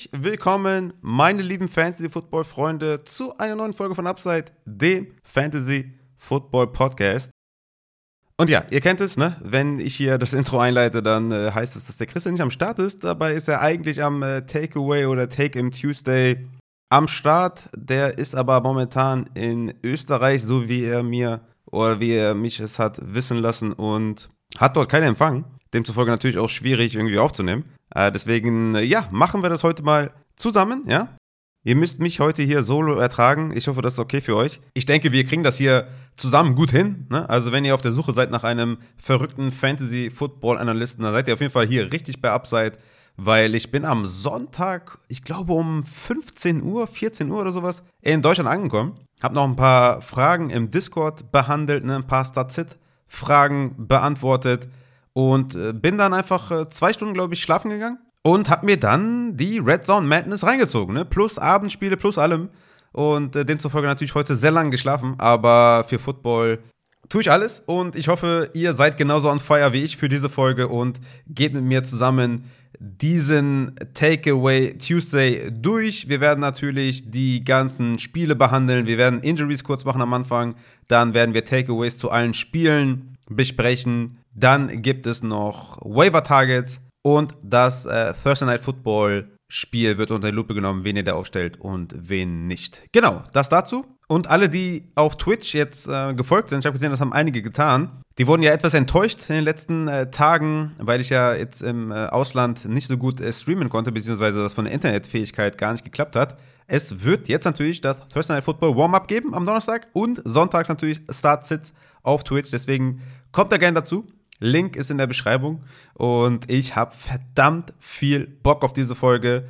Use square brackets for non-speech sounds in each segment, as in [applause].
Herzlich willkommen, meine lieben Fantasy-Football-Freunde, zu einer neuen Folge von Upside, dem Fantasy-Football-Podcast. Und ja, ihr kennt es, ne? Wenn ich hier das Intro einleite, dann äh, heißt es, dass der Christian nicht am Start ist. Dabei ist er eigentlich am äh, Takeaway oder Take-Im Tuesday am Start. Der ist aber momentan in Österreich, so wie er mir oder wie er mich es hat wissen lassen und hat dort keinen Empfang. Demzufolge natürlich auch schwierig irgendwie aufzunehmen. Äh, deswegen, äh, ja, machen wir das heute mal zusammen, ja? Ihr müsst mich heute hier solo ertragen. Ich hoffe, das ist okay für euch. Ich denke, wir kriegen das hier zusammen gut hin. Ne? Also, wenn ihr auf der Suche seid nach einem verrückten Fantasy-Football-Analysten, dann seid ihr auf jeden Fall hier richtig bei Upside, weil ich bin am Sonntag, ich glaube um 15 Uhr, 14 Uhr oder sowas, in Deutschland angekommen. Hab noch ein paar Fragen im Discord behandelt, ne? ein paar Statsit-Fragen beantwortet und äh, bin dann einfach äh, zwei Stunden, glaube ich, schlafen gegangen und habe mir dann die Red Zone Madness reingezogen, ne? plus Abendspiele, plus allem. Und äh, demzufolge natürlich heute sehr lang geschlafen, aber für Football tue ich alles und ich hoffe, ihr seid genauso on fire wie ich für diese Folge und geht mit mir zusammen diesen Takeaway Tuesday durch. Wir werden natürlich die ganzen Spiele behandeln. Wir werden Injuries kurz machen am Anfang. Dann werden wir Takeaways zu allen Spielen besprechen. Dann gibt es noch Waiver Targets und das äh, Thursday Night Football Spiel wird unter die Lupe genommen, wen ihr da aufstellt und wen nicht. Genau, das dazu. Und alle, die auf Twitch jetzt äh, gefolgt sind, ich habe gesehen, das haben einige getan, die wurden ja etwas enttäuscht in den letzten äh, Tagen, weil ich ja jetzt im äh, Ausland nicht so gut äh, streamen konnte, beziehungsweise das von der Internetfähigkeit gar nicht geklappt hat. Es wird jetzt natürlich das Thursday Night Football Warm-Up geben am Donnerstag und sonntags natürlich Start-Sits auf Twitch. Deswegen kommt da gerne dazu. Link ist in der Beschreibung. Und ich habe verdammt viel Bock auf diese Folge.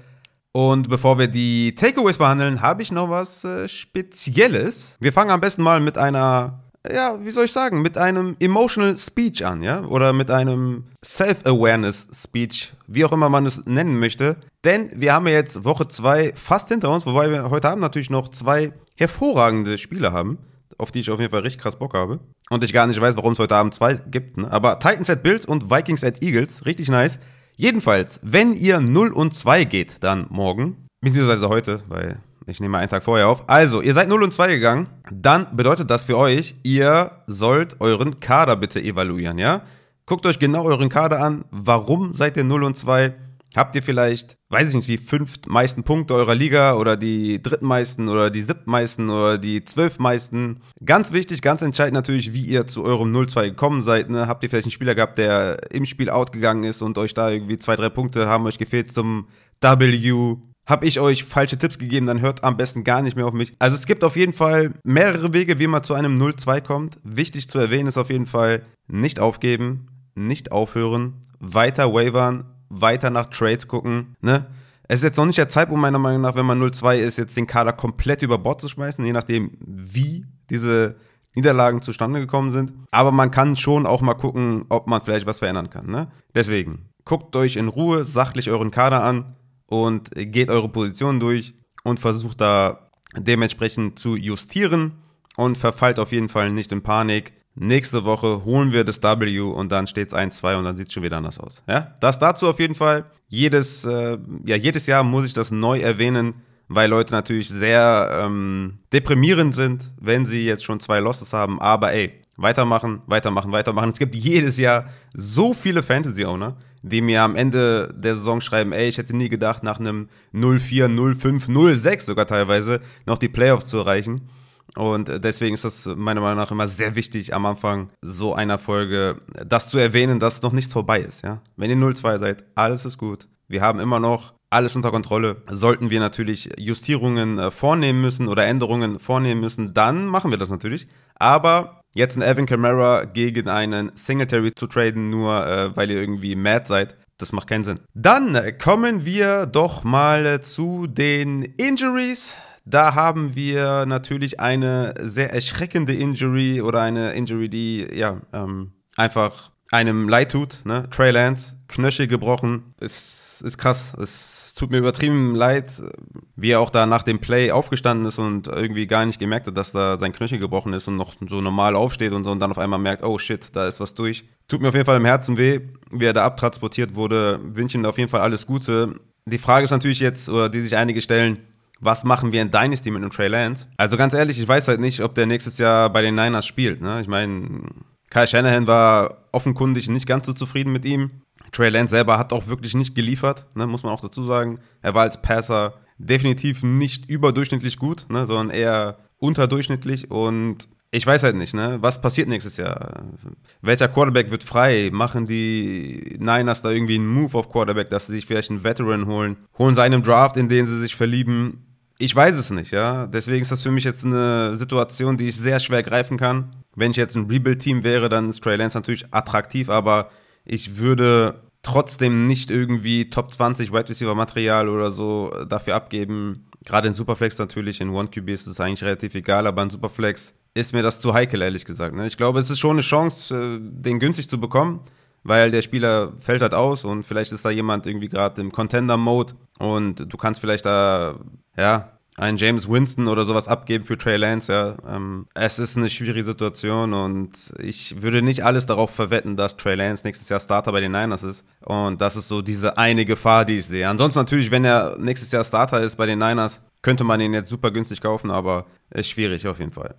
Und bevor wir die Takeaways behandeln, habe ich noch was äh, Spezielles. Wir fangen am besten mal mit einer, ja, wie soll ich sagen, mit einem Emotional Speech an, ja? Oder mit einem Self-Awareness Speech, wie auch immer man es nennen möchte. Denn wir haben ja jetzt Woche 2 fast hinter uns, wobei wir heute Abend natürlich noch zwei hervorragende Spiele haben auf die ich auf jeden Fall richtig krass Bock habe. Und ich gar nicht weiß, warum es heute Abend zwei gibt. Ne? Aber Titans at Bills und Vikings at Eagles, richtig nice. Jedenfalls, wenn ihr 0 und 2 geht, dann morgen, beziehungsweise heute, weil ich nehme einen Tag vorher auf. Also, ihr seid 0 und 2 gegangen, dann bedeutet das für euch, ihr sollt euren Kader bitte evaluieren, ja? Guckt euch genau euren Kader an. Warum seid ihr 0 und 2? Habt ihr vielleicht, weiß ich nicht, die fünf meisten Punkte eurer Liga oder die drittmeisten oder die siebtmeisten oder die zwölfmeisten? Ganz wichtig, ganz entscheidend natürlich, wie ihr zu eurem 0-2 gekommen seid. Ne? Habt ihr vielleicht einen Spieler gehabt, der im Spiel outgegangen ist und euch da irgendwie zwei, drei Punkte haben euch gefehlt zum W? Habe ich euch falsche Tipps gegeben, dann hört am besten gar nicht mehr auf mich. Also es gibt auf jeden Fall mehrere Wege, wie man zu einem 0-2 kommt. Wichtig zu erwähnen ist auf jeden Fall, nicht aufgeben, nicht aufhören, weiter wavern weiter nach Trades gucken. Ne? Es ist jetzt noch nicht der Zeitpunkt, meiner Meinung nach, wenn man 0-2 ist, jetzt den Kader komplett über Bord zu schmeißen, je nachdem, wie diese Niederlagen zustande gekommen sind. Aber man kann schon auch mal gucken, ob man vielleicht was verändern kann. Ne? Deswegen, guckt euch in Ruhe sachlich euren Kader an und geht eure Positionen durch und versucht da dementsprechend zu justieren und verfallt auf jeden Fall nicht in Panik. Nächste Woche holen wir das W und dann steht es 1-2 und dann sieht es schon wieder anders aus. Ja, das dazu auf jeden Fall. Jedes, äh, ja, jedes Jahr muss ich das neu erwähnen, weil Leute natürlich sehr ähm, deprimierend sind, wenn sie jetzt schon zwei Losses haben. Aber ey, weitermachen, weitermachen, weitermachen. Es gibt jedes Jahr so viele Fantasy-Owner, die mir am Ende der Saison schreiben, ey, ich hätte nie gedacht, nach einem 0-4, 0-5, 0-6 sogar teilweise noch die Playoffs zu erreichen. Und deswegen ist das meiner Meinung nach immer sehr wichtig, am Anfang so einer Folge das zu erwähnen, dass noch nichts vorbei ist. Ja? Wenn ihr 0-2 seid, alles ist gut. Wir haben immer noch alles unter Kontrolle. Sollten wir natürlich Justierungen äh, vornehmen müssen oder Änderungen vornehmen müssen, dann machen wir das natürlich. Aber jetzt ein Evan Kamara gegen einen Singletary zu traden, nur äh, weil ihr irgendwie mad seid, das macht keinen Sinn. Dann kommen wir doch mal zu den Injuries. Da haben wir natürlich eine sehr erschreckende Injury oder eine Injury, die ja ähm, einfach einem leid tut. Ne? Trey Lance, Knöchel gebrochen, ist, ist krass. Es tut mir übertrieben leid, wie er auch da nach dem Play aufgestanden ist und irgendwie gar nicht gemerkt hat, dass da sein Knöchel gebrochen ist und noch so normal aufsteht und so und dann auf einmal merkt, oh shit, da ist was durch. Tut mir auf jeden Fall im Herzen weh, wie er da abtransportiert wurde. Wünsche ihm auf jeden Fall alles Gute Die Frage ist natürlich jetzt, oder die sich einige stellen, was machen wir in Dynasty mit einem Trey Lance? Also ganz ehrlich, ich weiß halt nicht, ob der nächstes Jahr bei den Niners spielt. Ne? Ich meine, Kyle Shanahan war offenkundig nicht ganz so zufrieden mit ihm. Trey Lance selber hat auch wirklich nicht geliefert, ne? muss man auch dazu sagen. Er war als Passer definitiv nicht überdurchschnittlich gut, ne? sondern eher unterdurchschnittlich und ich weiß halt nicht, ne? Was passiert nächstes Jahr? Welcher Quarterback wird frei? Machen die Niners da irgendwie einen Move auf Quarterback, dass sie sich vielleicht einen Veteran holen? Holen sie einen Draft, in den sie sich verlieben? Ich weiß es nicht, ja. Deswegen ist das für mich jetzt eine Situation, die ich sehr schwer greifen kann. Wenn ich jetzt ein Rebuild-Team wäre, dann ist Trey Lance natürlich attraktiv, aber ich würde trotzdem nicht irgendwie Top 20 Wide Receiver Material oder so dafür abgeben. Gerade in Superflex natürlich, in One QB ist es eigentlich relativ egal, aber in Superflex ist mir das zu heikel, ehrlich gesagt. Ne? Ich glaube, es ist schon eine Chance, äh, den günstig zu bekommen, weil der Spieler fällt halt aus und vielleicht ist da jemand irgendwie gerade im Contender-Mode und du kannst vielleicht da, ja, einen James Winston oder sowas abgeben für Trey Lance, ja. Ähm, es ist eine schwierige Situation und ich würde nicht alles darauf verwetten, dass Trey Lance nächstes Jahr Starter bei den Niners ist. Und das ist so diese eine Gefahr, die ich sehe. Ansonsten natürlich, wenn er nächstes Jahr Starter ist bei den Niners, könnte man ihn jetzt super günstig kaufen, aber ist schwierig auf jeden Fall.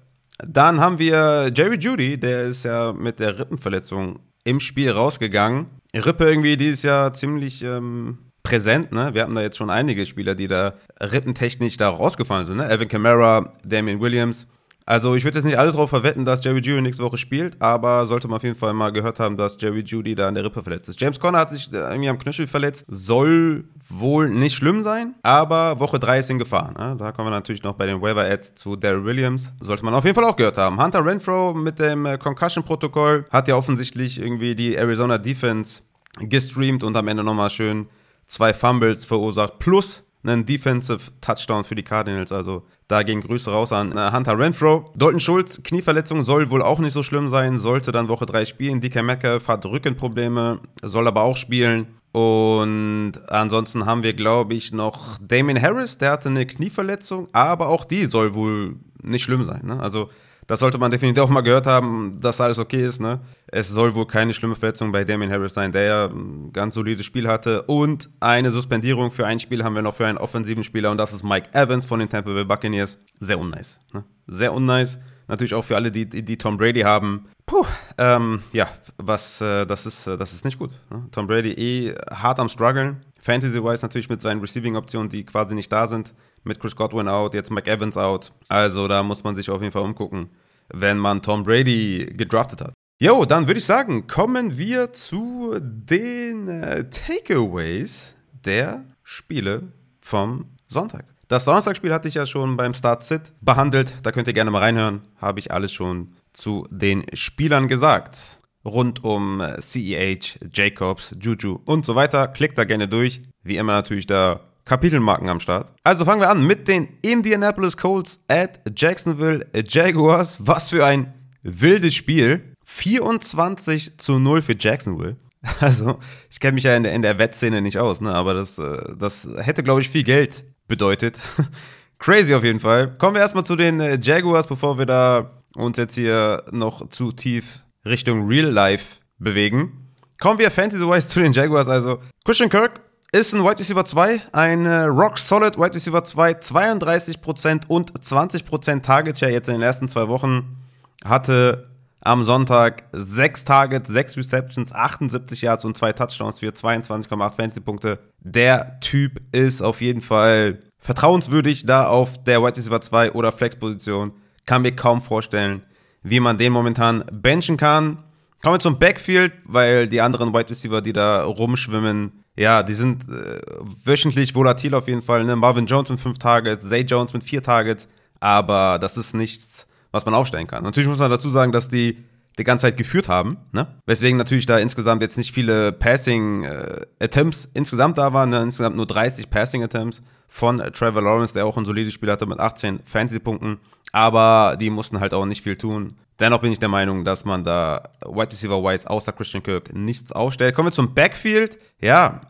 Dann haben wir Jerry Judy, der ist ja mit der Rippenverletzung im Spiel rausgegangen. Rippe irgendwie dieses Jahr ziemlich ähm, präsent, ne? Wir hatten da jetzt schon einige Spieler, die da rippentechnisch da rausgefallen sind, ne? Evan Kamara, Damian Williams. Also ich würde jetzt nicht alle darauf verwetten, dass Jerry Judy nächste Woche spielt, aber sollte man auf jeden Fall mal gehört haben, dass Jerry Judy da an der Rippe verletzt ist. James Conner hat sich irgendwie am Knöchel verletzt, soll wohl nicht schlimm sein, aber Woche 3 ist in Gefahr. Ne? Da kommen wir natürlich noch bei den Waiver-Ads zu Daryl Williams. Sollte man auf jeden Fall auch gehört haben. Hunter Renfro mit dem äh, Concussion-Protokoll hat ja offensichtlich irgendwie die Arizona Defense gestreamt und am Ende nochmal schön zwei Fumbles verursacht, plus einen Defensive Touchdown für die Cardinals. Also da gehen Grüße raus an äh, Hunter Renfro. Dalton Schulz, Knieverletzung soll wohl auch nicht so schlimm sein, sollte dann Woche 3 spielen. DK Metcalf hat Rückenprobleme, soll aber auch spielen. Und ansonsten haben wir, glaube ich, noch Damien Harris, der hatte eine Knieverletzung, aber auch die soll wohl nicht schlimm sein. Ne? Also das sollte man definitiv auch mal gehört haben, dass alles okay ist. Ne? Es soll wohl keine schlimme Verletzung bei Damien Harris sein, der ja ein ganz solides Spiel hatte. Und eine Suspendierung für ein Spiel haben wir noch für einen offensiven Spieler und das ist Mike Evans von den Tampa Bay Buccaneers. Sehr unnice. Ne? Sehr unnice. Natürlich auch für alle, die, die Tom Brady haben. Puh, ähm, ja, was, äh, das, ist, äh, das ist nicht gut. Ne? Tom Brady eh hart am struggeln. Fantasy-wise natürlich mit seinen Receiving-Optionen, die quasi nicht da sind. Mit Chris Godwin out, jetzt Mike Evans out. Also da muss man sich auf jeden Fall umgucken, wenn man Tom Brady gedraftet hat. Jo, dann würde ich sagen, kommen wir zu den äh, Takeaways der Spiele vom Sonntag. Das Donnerstagspiel hatte ich ja schon beim Start-Sit behandelt. Da könnt ihr gerne mal reinhören. Habe ich alles schon zu den Spielern gesagt. Rund um CEH, Jacobs, Juju und so weiter. Klickt da gerne durch. Wie immer natürlich da Kapitelmarken am Start. Also fangen wir an mit den Indianapolis Colts at Jacksonville Jaguars. Was für ein wildes Spiel. 24 zu 0 für Jacksonville. [laughs] Also, ich kenne mich ja in der, in der Wettszene nicht aus, ne? aber das, äh, das hätte, glaube ich, viel Geld bedeutet. [laughs] Crazy auf jeden Fall. Kommen wir erstmal zu den äh, Jaguars, bevor wir da uns jetzt hier noch zu tief Richtung Real Life bewegen. Kommen wir Fantasy-wise zu den Jaguars. Also, Christian Kirk ist ein Wide Receiver 2, ein äh, Rock Solid Wide Receiver 2, 32% und 20% Target Share jetzt in den ersten zwei Wochen. Hatte am Sonntag 6 Targets, 6 Receptions, 78 Yards und 2 Touchdowns für 22,8 Fantasy-Punkte. Der Typ ist auf jeden Fall vertrauenswürdig da auf der Wide Receiver 2 oder Flex-Position. Kann mir kaum vorstellen, wie man den momentan benchen kann. Kommen wir zum Backfield, weil die anderen Wide Receiver, die da rumschwimmen, ja, die sind äh, wöchentlich volatil auf jeden Fall. Ne? Marvin Jones mit 5 Targets, Zay Jones mit 4 Targets, aber das ist nichts, was man aufstellen kann. Natürlich muss man dazu sagen, dass die die ganze Zeit geführt haben, ne? Weswegen natürlich da insgesamt jetzt nicht viele Passing äh, Attempts insgesamt da waren, ne? insgesamt nur 30 Passing Attempts von Trevor Lawrence, der auch ein solides Spiel hatte mit 18 Fantasy-Punkten, aber die mussten halt auch nicht viel tun. Dennoch bin ich der Meinung, dass man da Wide Receiver Wise außer Christian Kirk nichts aufstellt. Kommen wir zum Backfield. Ja,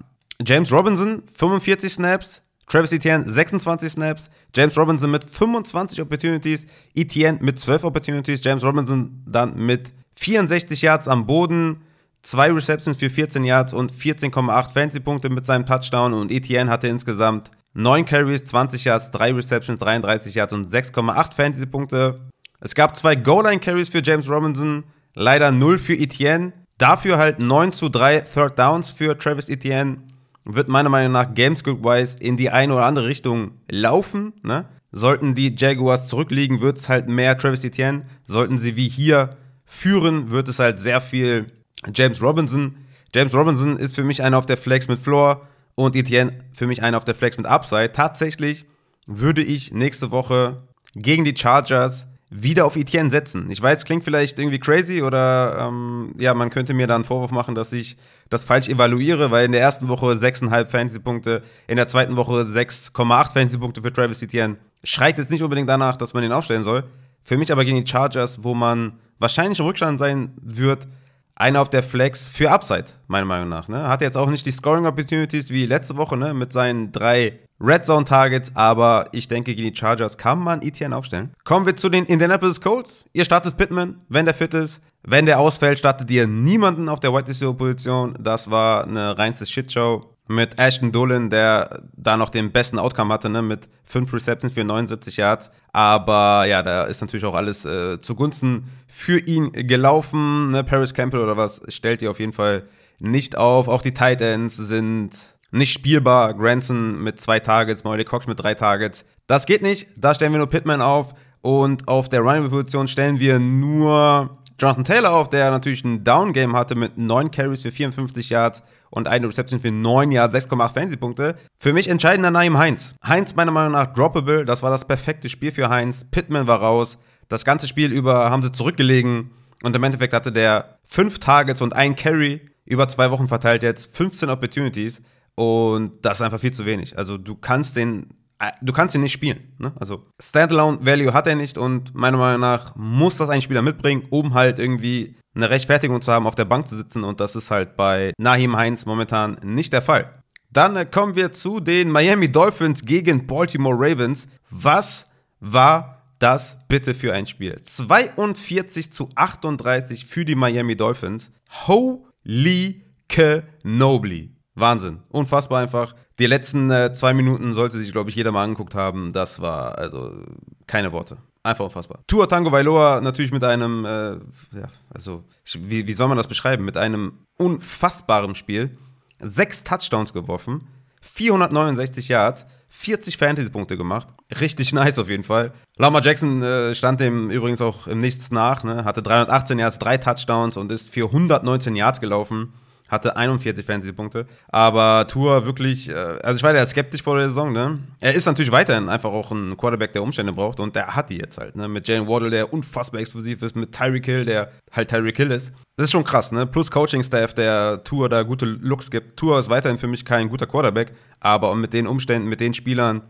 James Robinson, 45 Snaps, Travis Etienne 26 Snaps, James Robinson mit 25 Opportunities, Etienne mit 12 Opportunities, James Robinson dann mit 64 Yards am Boden, zwei Receptions für 14 Yards und 14,8 Fantasy-Punkte mit seinem Touchdown und Etienne hatte insgesamt 9 Carries, 20 Yards, 3 Receptions, 33 Yards und 6,8 Fantasy-Punkte. Es gab zwei Goal-Line-Carries für James Robinson, leider 0 für Etienne. Dafür halt 9 zu 3 Third Downs für Travis Etienne. Wird meiner Meinung nach Gamescript-wise in die eine oder andere Richtung laufen. Ne? Sollten die Jaguars zurückliegen, wird es halt mehr Travis Etienne. Sollten sie wie hier führen, wird es halt sehr viel James Robinson. James Robinson ist für mich einer auf der Flex mit Floor und Etienne für mich einer auf der Flex mit Upside. Tatsächlich würde ich nächste Woche gegen die Chargers wieder auf Etienne setzen. Ich weiß, klingt vielleicht irgendwie crazy oder ähm, ja, man könnte mir da einen Vorwurf machen, dass ich das falsch evaluiere, weil in der ersten Woche 6,5 Fantasy-Punkte, in der zweiten Woche 6,8 Fantasy-Punkte für Travis Etienne. Schreit jetzt nicht unbedingt danach, dass man ihn aufstellen soll. Für mich aber gegen die Chargers, wo man wahrscheinlich im Rückstand sein wird, einer auf der Flex für Upside, meiner Meinung nach. Ne? Hat jetzt auch nicht die Scoring Opportunities wie letzte Woche ne? mit seinen drei Red Zone Targets, aber ich denke, gegen die Chargers kann man Etienne aufstellen. Kommen wir zu den Indianapolis Colts. Ihr startet Pittman, wenn der fit ist. Wenn der ausfällt, startet ihr niemanden auf der White Receiver Position. Das war eine reinste Shitshow mit Ashton Dolan, der da noch den besten Outcome hatte, ne, mit 5 Receptions für 79 Yards. Aber ja, da ist natürlich auch alles äh, zugunsten für ihn gelaufen. Ne? Paris Campbell oder was stellt ihr auf jeden Fall nicht auf. Auch die Tight Ends sind nicht spielbar. Granson mit zwei Targets, Molly Cox mit drei Targets. Das geht nicht. Da stellen wir nur Pittman auf. Und auf der Running-Position stellen wir nur Jonathan Taylor auf, der natürlich ein Down-Game hatte mit 9 Carries für 54 Yards und eine Reception für 9 Yards, 6,8 Fantasy-Punkte. Für mich entscheidender Naim Heinz. Heinz meiner Meinung nach droppable, das war das perfekte Spiel für Heinz. Pittman war raus. Das ganze Spiel über haben sie zurückgelegen und im Endeffekt hatte der 5 Targets und ein Carry über zwei Wochen verteilt jetzt 15 Opportunities und das ist einfach viel zu wenig. Also du kannst den du kannst ihn nicht spielen. Ne? Also Standalone Value hat er nicht und meiner Meinung nach muss das ein Spieler mitbringen, um halt irgendwie eine Rechtfertigung zu haben, auf der Bank zu sitzen und das ist halt bei Nahim Heinz momentan nicht der Fall. Dann äh, kommen wir zu den Miami Dolphins gegen Baltimore Ravens. Was war das bitte für ein Spiel? 42 zu 38 für die Miami Dolphins. Holy Kenobly. Wahnsinn. Unfassbar einfach. Die letzten äh, zwei Minuten sollte sich, glaube ich, jeder mal angeguckt haben. Das war also keine Worte. Einfach unfassbar. Tua Tango Vailoa natürlich mit einem, äh, ja, also, wie, wie soll man das beschreiben? Mit einem unfassbaren Spiel. Sechs Touchdowns geworfen, 469 Yards, 40 Fantasy-Punkte gemacht. Richtig nice auf jeden Fall. Lama Jackson äh, stand dem übrigens auch im Nichts nach, ne? hatte 318 Yards, drei Touchdowns und ist für 119 Yards gelaufen hatte 41 Fantasy-Punkte. Aber Tour wirklich, äh, also ich war ja skeptisch vor der Saison, ne? Er ist natürlich weiterhin einfach auch ein Quarterback, der Umstände braucht und der hat die jetzt halt, ne? Mit Jalen Waddle, der unfassbar explosiv ist, mit Tyreek Hill, der halt Tyreek Hill ist. Das ist schon krass, ne? Plus Coaching-Staff, der Tour da gute Looks gibt. Tour ist weiterhin für mich kein guter Quarterback, aber mit den Umständen, mit den Spielern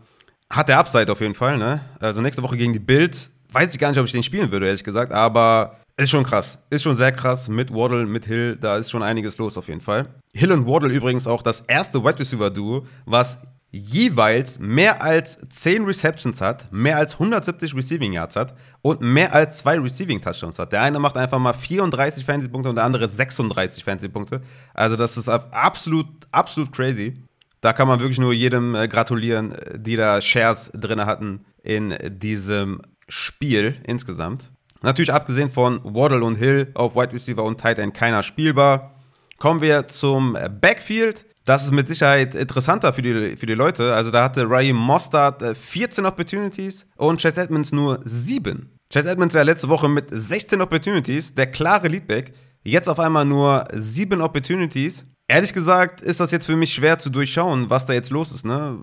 hat der Upside auf jeden Fall, ne? Also nächste Woche gegen die Bills, weiß ich gar nicht, ob ich den spielen würde, ehrlich gesagt, aber ist schon krass. Ist schon sehr krass mit Waddle, mit Hill. Da ist schon einiges los auf jeden Fall. Hill und Waddle übrigens auch das erste Wide Receiver Duo, was jeweils mehr als 10 Receptions hat, mehr als 170 Receiving Yards hat und mehr als zwei Receiving Touchdowns hat. Der eine macht einfach mal 34 Fantasy-Punkte und der andere 36 Fantasy-Punkte. Also das ist absolut, absolut crazy. Da kann man wirklich nur jedem äh, gratulieren, äh, die da Shares drin hatten in diesem Spiel insgesamt. Natürlich abgesehen von Waddle und Hill auf Wide Receiver und Tight End keiner spielbar. Kommen wir zum Backfield. Das ist mit Sicherheit interessanter für die, für die Leute. Also da hatte Raheem Mostard 14 Opportunities und Chase Edmonds nur 7. Chase Edmonds war letzte Woche mit 16 Opportunities, der klare Leadback. Jetzt auf einmal nur 7 Opportunities. Ehrlich gesagt ist das jetzt für mich schwer zu durchschauen, was da jetzt los ist. Ne?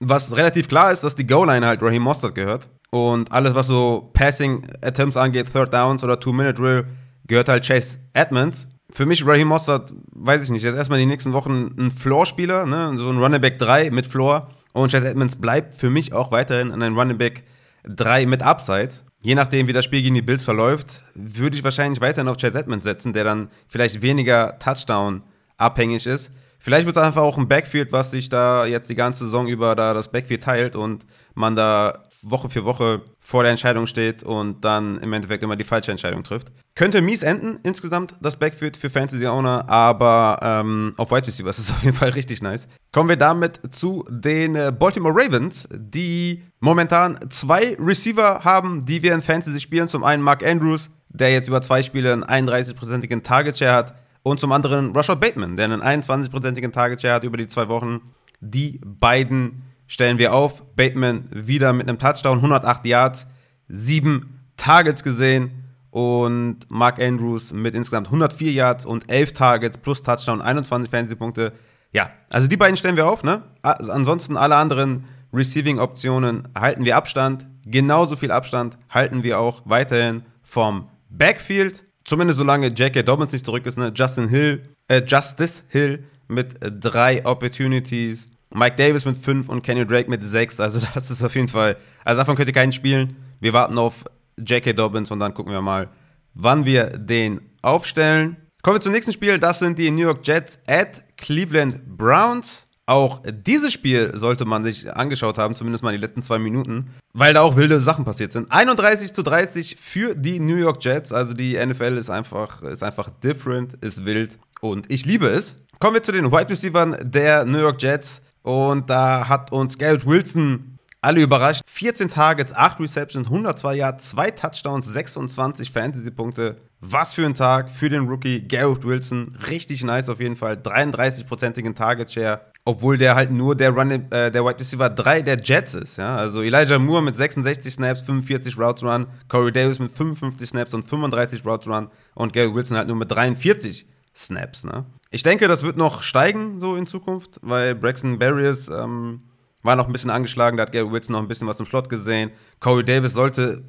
Was relativ klar ist, dass die Goal-Line halt Raheem Mostard gehört. Und alles, was so Passing Attempts angeht, Third Downs oder Two-Minute-Drill, gehört halt Chase Edmonds. Für mich, Raheem Mostert, weiß ich nicht, jetzt erstmal in den nächsten Wochen ein Floor-Spieler, ne? so ein Running Back 3 mit Floor. Und Chase Edmonds bleibt für mich auch weiterhin ein Running Back 3 mit Upside. Je nachdem, wie das Spiel gegen die Bills verläuft, würde ich wahrscheinlich weiterhin auf Chase Edmonds setzen, der dann vielleicht weniger Touchdown abhängig ist. Vielleicht wird es einfach auch ein Backfield, was sich da jetzt die ganze Saison über da das Backfield teilt und man da Woche für Woche vor der Entscheidung steht und dann im Endeffekt immer die falsche Entscheidung trifft. Könnte mies enden insgesamt, das Backfield für Fantasy Owner, aber ähm, auf Wide Receivers ist es [laughs] auf jeden Fall richtig nice. Kommen wir damit zu den äh, Baltimore Ravens, die momentan zwei Receiver haben, die wir in Fantasy spielen. Zum einen Mark Andrews, der jetzt über zwei Spiele einen 31-prozentigen Target Share hat und zum anderen Rashad Bateman, der einen 21-prozentigen Target Share hat über die zwei Wochen. Die beiden stellen wir auf. Bateman wieder mit einem Touchdown, 108 Yards, 7 Targets gesehen. Und Mark Andrews mit insgesamt 104 Yards und 11 Targets plus Touchdown, 21 Fantasy-Punkte. Ja, also die beiden stellen wir auf, ne? Ansonsten alle anderen Receiving-Optionen halten wir Abstand. Genauso viel Abstand halten wir auch weiterhin vom Backfield. Zumindest solange J.K. Dobbins nicht zurück ist, ne? Justin Hill, äh, Justice Hill mit drei Opportunities. Mike Davis mit fünf und Kenny Drake mit sechs. Also [laughs] das ist auf jeden Fall, also davon könnt ihr keinen spielen. Wir warten auf J.K. Dobbins und dann gucken wir mal, wann wir den aufstellen. Kommen wir zum nächsten Spiel. Das sind die New York Jets at Cleveland Browns. Auch dieses Spiel sollte man sich angeschaut haben, zumindest mal die letzten zwei Minuten, weil da auch wilde Sachen passiert sind. 31 zu 30 für die New York Jets. Also die NFL ist einfach, ist einfach different, ist wild und ich liebe es. Kommen wir zu den Wide Receivers der New York Jets. Und da hat uns Garrett Wilson alle überrascht. 14 Targets, 8 Receptions, 102 Yards, 2 Touchdowns, 26 Fantasy-Punkte. Was für ein Tag für den Rookie Garrett Wilson. Richtig nice auf jeden Fall. 33-prozentigen Target Share. Obwohl der halt nur der, Run, äh, der Wide Receiver 3 der Jets ist. Ja? Also Elijah Moore mit 66 Snaps, 45 Routes Run. Corey Davis mit 55 Snaps und 35 Routes Run. Und Garrett Wilson halt nur mit 43 Snaps. Ne? Ich denke, das wird noch steigen so in Zukunft, weil Braxton Barriers ähm, war noch ein bisschen angeschlagen. Da hat Garrett Wilson noch ein bisschen was im Slot gesehen. Corey Davis sollte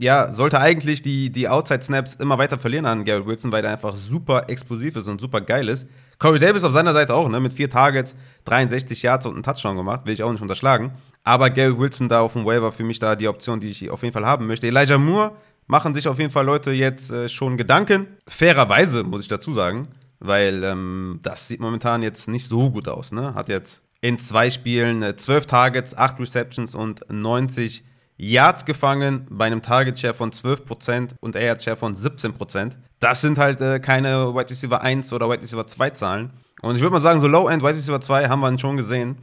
ja, sollte eigentlich die, die Outside-Snaps immer weiter verlieren an Garrett Wilson, weil der einfach super explosiv ist und super geil ist. Corey Davis auf seiner Seite auch, ne, mit vier Targets, 63 Yards und einen Touchdown gemacht, will ich auch nicht unterschlagen. Aber Garrett Wilson da auf dem Waiver für mich da die Option, die ich auf jeden Fall haben möchte. Elijah Moore machen sich auf jeden Fall Leute jetzt äh, schon Gedanken. Fairerweise, muss ich dazu sagen, weil ähm, das sieht momentan jetzt nicht so gut aus, ne? Hat jetzt in zwei Spielen äh, 12 Targets, 8 Receptions und 90 Yards gefangen bei einem Target Share von 12% und Air Share von 17%. Das sind halt äh, keine Wide Receiver 1 oder Wide Receiver 2 Zahlen. Und ich würde mal sagen, so Low-End Wide Receiver 2 haben wir schon gesehen.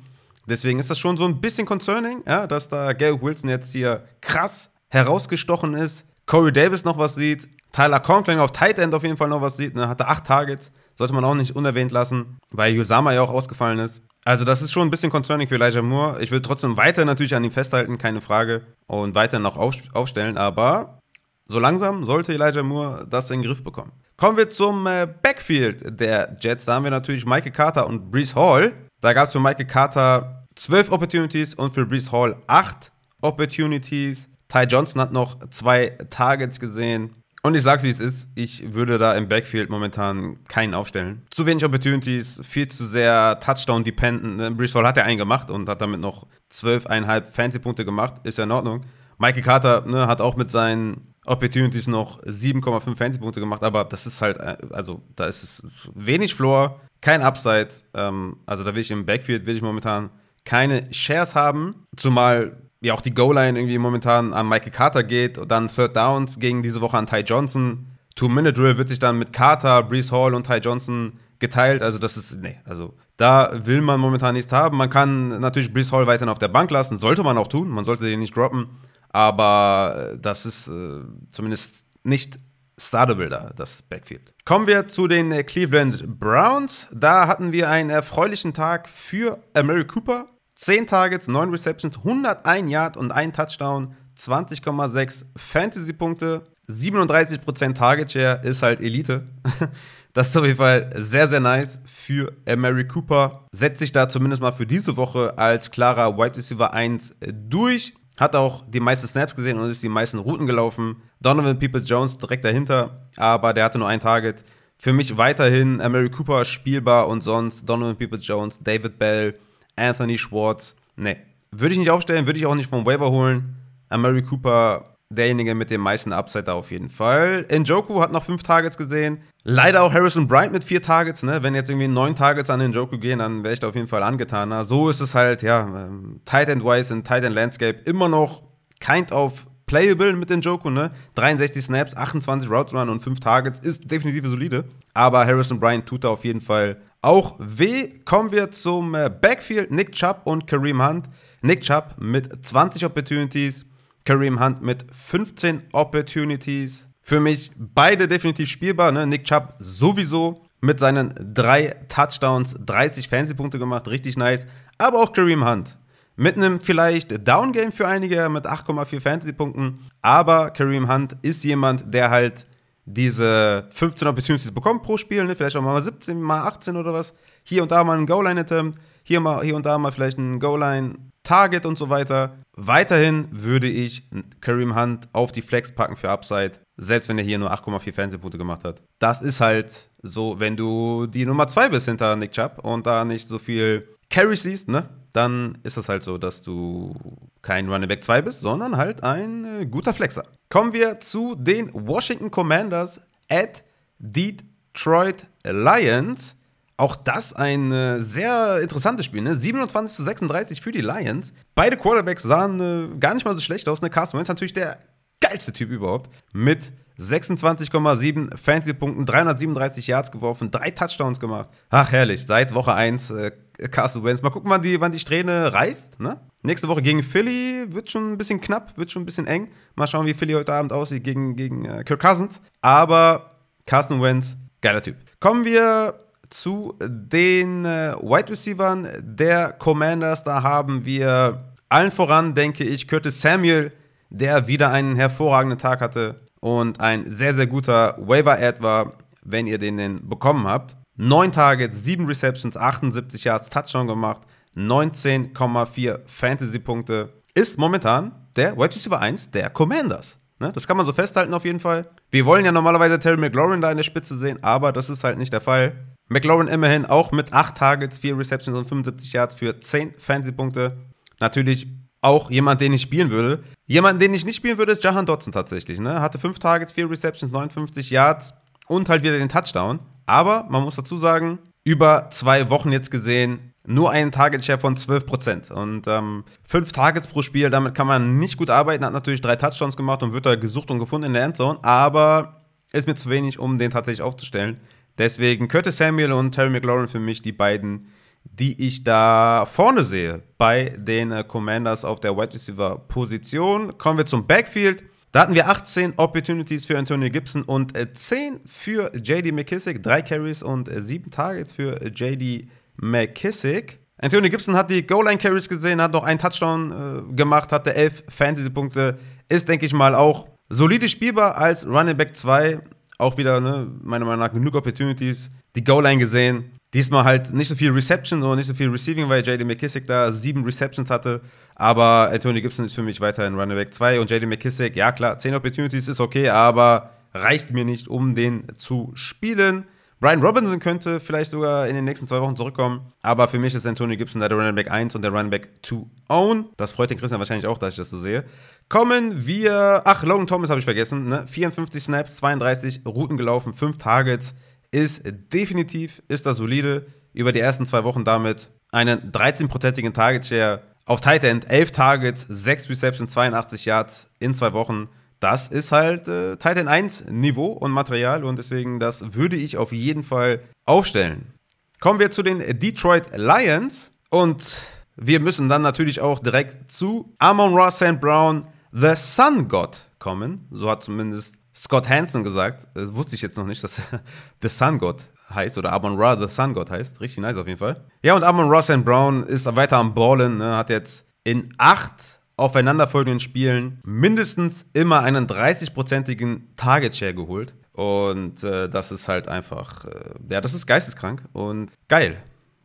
Deswegen ist das schon so ein bisschen concerning, ja, dass da Gary Wilson jetzt hier krass herausgestochen ist. Corey Davis noch was sieht. Tyler Conklin auf Tight End auf jeden Fall noch was sieht. Ne? Hatte 8 Targets. Sollte man auch nicht unerwähnt lassen, weil Yusama ja auch ausgefallen ist. Also das ist schon ein bisschen concerning für Elijah Moore. Ich will trotzdem weiter natürlich an ihm festhalten, keine Frage. Und weiter noch auf, aufstellen. Aber so langsam sollte Elijah Moore das in den Griff bekommen. Kommen wir zum äh, Backfield der Jets. Da haben wir natürlich Michael Carter und Brees Hall. Da gab es für Michael Carter 12 Opportunities und für Brees Hall 8 Opportunities. Ty Johnson hat noch zwei Targets gesehen. Und ich sag's wie es ist, ich würde da im Backfield momentan keinen aufstellen. Zu wenig Opportunities, viel zu sehr Touchdown-dependent. Brees Hall hat ja einen gemacht und hat damit noch 12,5 Fantasy-Punkte gemacht. Ist ja in Ordnung. Michael Carter ne, hat auch mit seinen Opportunities noch 7,5 Fantasy-Punkte gemacht, aber das ist halt, äh, also da ist es wenig Floor, kein Upside. Ähm, also da will ich im Backfield, will ich momentan keine Shares haben, zumal ja auch die Goal-Line irgendwie momentan an Michael Carter geht und dann Third Downs gegen diese Woche an Ty Johnson. Two-Minute-Drill wird sich dann mit Carter, Brees Hall und Ty Johnson geteilt. Also das ist, nee, also da will man momentan nichts haben. Man kann natürlich Brees Hall weiterhin auf der Bank lassen, sollte man auch tun. Man sollte den nicht droppen. Aber das ist äh, zumindest nicht startable da, das Backfield. Kommen wir zu den äh, Cleveland Browns. Da hatten wir einen erfreulichen Tag für Mary Cooper. 10 Targets, 9 Receptions, 101 Yard und 1 Touchdown, 20,6 Fantasy-Punkte, 37% Target Share ist halt Elite. [laughs] Das ist auf jeden Fall sehr, sehr nice für Mary Cooper. Setzt sich da zumindest mal für diese Woche als klarer Wide Receiver 1 durch. Hat auch die meisten Snaps gesehen und ist die meisten Routen gelaufen. Donovan Peoples Jones direkt dahinter, aber der hatte nur ein Target. Für mich weiterhin Mary Cooper spielbar und sonst Donovan Peoples Jones, David Bell, Anthony Schwartz. Nee, würde ich nicht aufstellen, würde ich auch nicht vom Waiver holen. Mary Cooper derjenige mit dem meisten Upside da auf jeden Fall. Njoku hat noch fünf Targets gesehen. Leider auch Harrison Bryant mit vier Targets. Ne? Wenn jetzt irgendwie neun Targets an Njoku gehen, dann wäre ich da auf jeden Fall angetaner. So ist es halt, ja, ähm, Tight End Wise in Tight End Landscape immer noch kind of playable mit Njoku. Ne? 63 Snaps, 28 Routes Run und fünf Targets ist definitiv solide. Aber Harrison Bryant tut da auf jeden Fall auch weh. Kommen wir zum äh, Backfield. Nick Chubb und Kareem Hunt. Nick Chubb mit 20 Opportunities. Kareem Hunt mit 15 Opportunities. Für mich beide definitiv spielbar. Ne? Nick Chubb sowieso mit seinen drei Touchdowns 30 Fantasy-Punkte gemacht. Richtig nice. Aber auch Kareem Hunt. Mit einem vielleicht Down-Game für einige mit 8,4 Fantasy-Punkten. Aber Kareem Hunt ist jemand, der halt diese 15 Opportunities bekommt pro Spiel. Ne? Vielleicht auch mal 17, mal 18 oder was. Hier und da mal ein Goal-Line-Attempt. Hier, hier und da mal vielleicht ein Goal-Line Target und so weiter. Weiterhin würde ich Kareem Hunt auf die Flex packen für Upside, selbst wenn er hier nur 8,4 Fernsehpunkte gemacht hat. Das ist halt so, wenn du die Nummer 2 bist hinter Nick Chubb und da nicht so viel Carry siehst, ne? Dann ist es halt so, dass du kein Running Back 2 bist, sondern halt ein äh, guter Flexer. Kommen wir zu den Washington Commanders at Detroit Lions. Auch das ein äh, sehr interessantes Spiel, ne? 27 zu 36 für die Lions. Beide Quarterbacks sahen äh, gar nicht mal so schlecht aus. Ne? Carson Wentz natürlich der geilste Typ überhaupt. Mit 26,7 Fantasy-Punkten, 337 Yards geworfen, drei Touchdowns gemacht. Ach, herrlich. Seit Woche 1 äh, Carson Wentz. Mal gucken, wann die, wann die Strähne reißt. Ne? Nächste Woche gegen Philly wird schon ein bisschen knapp, wird schon ein bisschen eng. Mal schauen, wie Philly heute Abend aussieht gegen, gegen äh, Kirk Cousins. Aber Carson Wentz, geiler Typ. Kommen wir zu den äh, Wide Receivers der Commanders. Da haben wir allen voran, denke ich, Curtis Samuel, der wieder einen hervorragenden Tag hatte und ein sehr, sehr guter Waiver-Ad war, wenn ihr den denn bekommen habt. 9 Targets, 7 Receptions, 78 Yards, Touchdown gemacht, 19,4 Fantasy-Punkte. Ist momentan der Wide Receiver 1 der Commanders. Ne? Das kann man so festhalten auf jeden Fall. Wir wollen ja normalerweise Terry McLaurin da in der Spitze sehen, aber das ist halt nicht der Fall. McLaurin immerhin auch mit 8 Targets, 4 Receptions und 75 Yards für 10 Fantasy-Punkte. Natürlich auch jemand, den ich spielen würde. Jemand, den ich nicht spielen würde, ist Jahan Dotson tatsächlich. Ne? Hatte 5 Targets, 4 Receptions, 59 Yards und halt wieder den Touchdown. Aber man muss dazu sagen, über zwei Wochen jetzt gesehen, nur einen Target-Share von 12%. Und ähm, fünf Targets pro Spiel, damit kann man nicht gut arbeiten. Hat natürlich drei Touchdowns gemacht und wird da gesucht und gefunden in der Endzone. Aber ist mir zu wenig, um den tatsächlich aufzustellen. Deswegen Curtis Samuel und Terry McLaurin für mich die beiden, die ich da vorne sehe bei den äh, Commanders auf der Wide Receiver Position. Kommen wir zum Backfield. Da hatten wir 18 Opportunities für Antonio Gibson und 10 äh, für JD McKissick, 3 Carries und 7 äh, Targets für JD McKissick. Antonio Gibson hat die Goal-Line-Carries gesehen, hat noch einen Touchdown äh, gemacht, hatte 11 Fantasy-Punkte. Ist, denke ich mal, auch solide spielbar als Running Back 2 auch wieder, ne, meiner Meinung nach, genug Opportunities. Die Goal-Line gesehen. Diesmal halt nicht so viel Reception oder nicht so viel Receiving, weil JD McKissick da sieben Receptions hatte. Aber Anthony Gibson ist für mich weiterhin Running Back 2 und JD McKissick, ja klar, 10 Opportunities ist okay, aber reicht mir nicht, um den zu spielen. Brian Robinson könnte vielleicht sogar in den nächsten zwei Wochen zurückkommen. Aber für mich ist Anthony Gibson da der Running Back 1 und der Running Back 2 own. Das freut den Christian wahrscheinlich auch, dass ich das so sehe. Kommen wir. Ach, Logan Thomas habe ich vergessen. Ne? 54 Snaps, 32 Routen gelaufen, 5 Targets. Ist definitiv, ist das solide. Über die ersten zwei Wochen damit einen 13-prozentigen Target Share auf Tight End, 11 Targets, 6 Receptions, 82 Yards in zwei Wochen das ist halt äh, Titan 1 Niveau und Material und deswegen das würde ich auf jeden Fall aufstellen. Kommen wir zu den Detroit Lions und wir müssen dann natürlich auch direkt zu Amon Ross St. Brown, The Sun God kommen. So hat zumindest Scott Hansen gesagt. Das wusste ich jetzt noch nicht, dass [laughs] The Sun God heißt oder Amon Ra The Sun God heißt. Richtig nice auf jeden Fall. Ja, und Amon Ross St. Brown ist weiter am Ballen, ne? hat jetzt in acht aufeinanderfolgenden Spielen mindestens immer einen 30-prozentigen Target Share geholt. Und äh, das ist halt einfach, äh, ja, das ist geisteskrank und geil.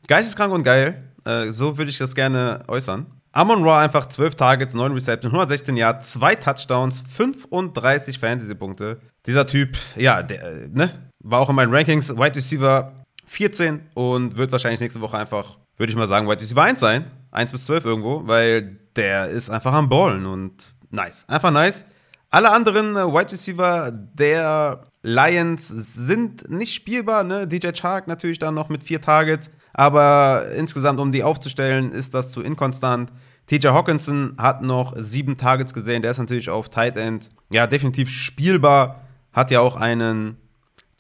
Geisteskrank und geil. Äh, so würde ich das gerne äußern. Amon Ra einfach 12 Targets, 9 Receptions, 116 Yards, 2 Touchdowns, 35 Fantasy-Punkte. Dieser Typ, ja, der, äh, ne, war auch in meinen Rankings Wide Receiver 14 und wird wahrscheinlich nächste Woche einfach, würde ich mal sagen, Wide Receiver 1 sein. 1 bis 12 irgendwo, weil der ist einfach am Ballen und nice. Einfach nice. Alle anderen äh, Wide Receiver der Lions sind nicht spielbar. Ne? DJ Chark natürlich dann noch mit vier Targets. Aber insgesamt, um die aufzustellen, ist das zu inkonstant. TJ Hawkinson hat noch sieben Targets gesehen. Der ist natürlich auf Tight End. Ja, definitiv spielbar. Hat ja auch einen